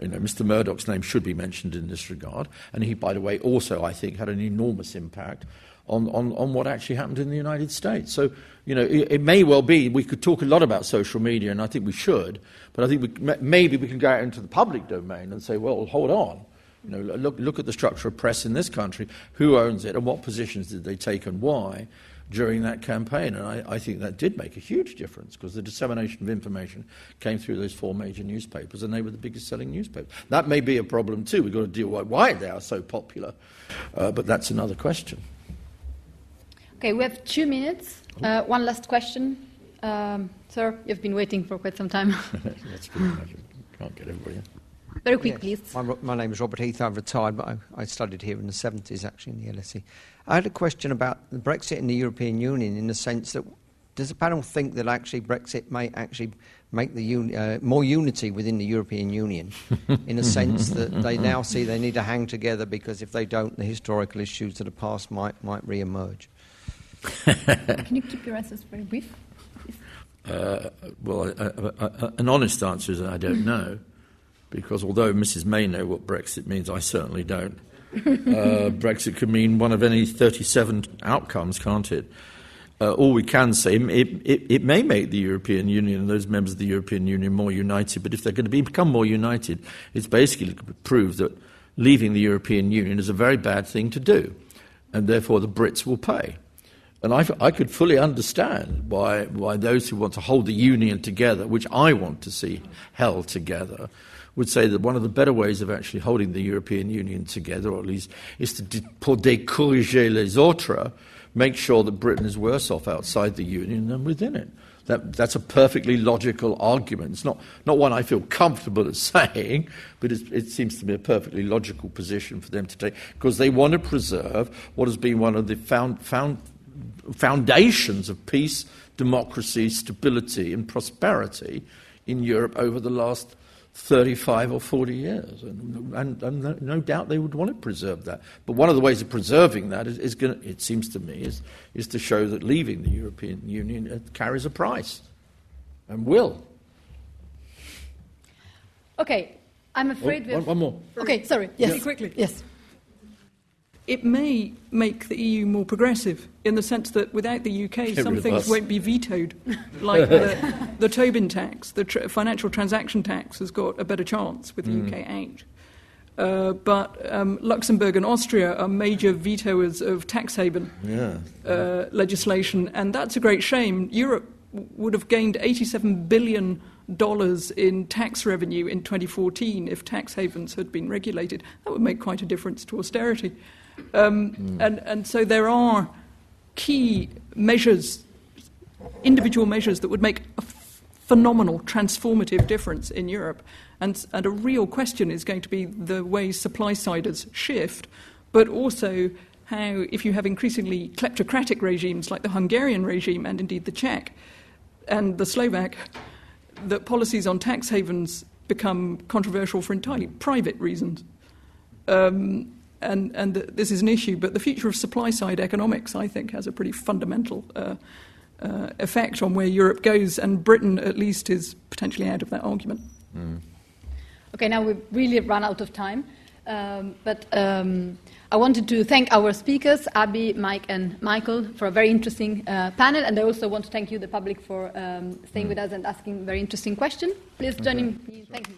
You know, Mr. Murdoch's name should be mentioned in this regard, and he, by the way, also I think had an enormous impact on, on, on what actually happened in the United States. So, you know, it, it may well be we could talk a lot about social media, and I think we should, but I think we, maybe we can go out into the public domain and say, well, hold on. You know, look, look at the structure of press in this country. Who owns it, and what positions did they take, and why during that campaign? And I, I think that did make a huge difference because the dissemination of information came through those four major newspapers, and they were the biggest selling newspapers. That may be a problem too. We've got to deal with why they are so popular, uh, but that's another question. Okay, we have two minutes. Uh, one last question. Um, sir, you've been waiting for quite some time. that's good. I can't get everybody in. Very quick, Yes. please. My, my name is Robert Heath. I've retired, but I, I studied here in the 70s, actually, in the LSE. I had a question about Brexit and the European Union in the sense that does the panel think that actually Brexit may actually make the uni- uh, more unity within the European Union in a sense that they now see they need to hang together because if they don't, the historical issues of the past might, might re-emerge? Can you keep your answers very brief? Uh, well, a, a, a, an honest answer is I don't know, because although Mrs. May know what Brexit means, I certainly don't. Uh, Brexit could mean one of any 37 outcomes, can't it? Uh, all we can say, it, it, it may make the European Union and those members of the European Union more united, but if they're going to be, become more united, it's basically to prove that leaving the European Union is a very bad thing to do, and therefore the Brits will pay. And I, I could fully understand why, why those who want to hold the union together, which I want to see held together, would say that one of the better ways of actually holding the European Union together, or at least, is to pour décourager les autres, make sure that Britain is worse off outside the Union than within it. That, that's a perfectly logical argument. It's not, not one I feel comfortable at saying, but it seems to me a perfectly logical position for them to take because they want to preserve what has been one of the found, found, foundations of peace, democracy, stability, and prosperity in Europe over the last 35 or 40 years. And, and, and no, no doubt they would want to preserve that. But one of the ways of preserving that is, is going to, it seems to me, is, is to show that leaving the European Union uh, carries a price and will. Okay, I'm afraid Oh, we have... one- one more. Okay, sorry. Yes. Very quickly. Yes. It may make the EU more progressive in the sense that without the UK, Get some things us. won't be vetoed. Like the, the Tobin tax, the tr- financial transaction tax has got a better chance with the Mm. UK out. Uh, but um, Luxembourg and Austria are major vetoers of tax haven Yeah. uh, legislation, and that's a great shame. Europe would have gained $87 billion in tax revenue in 2014 if tax havens had been regulated. That would make quite a difference to austerity. Um, and, and so there are key measures, individual measures that would make a f- phenomenal, transformative difference in Europe. And, and a real question is going to be the way supply siders shift, but also how, if you have increasingly kleptocratic regimes like the Hungarian regime and indeed the Czech and the Slovak, that policies on tax havens become controversial for entirely private reasons. Um, and, and this is an issue. But the future of supply side economics, I think, has a pretty fundamental uh, uh, effect on where Europe goes, and Britain, at least, is potentially out of that argument. Mm. Okay, now we've really run out of time. Um, but um, I wanted to thank our speakers, Abby, Mike, and Michael, for a very interesting uh, panel. And I also want to thank you, the public, for um, staying Mm. with us and asking very interesting questions. Please join Okay. in. Thank you.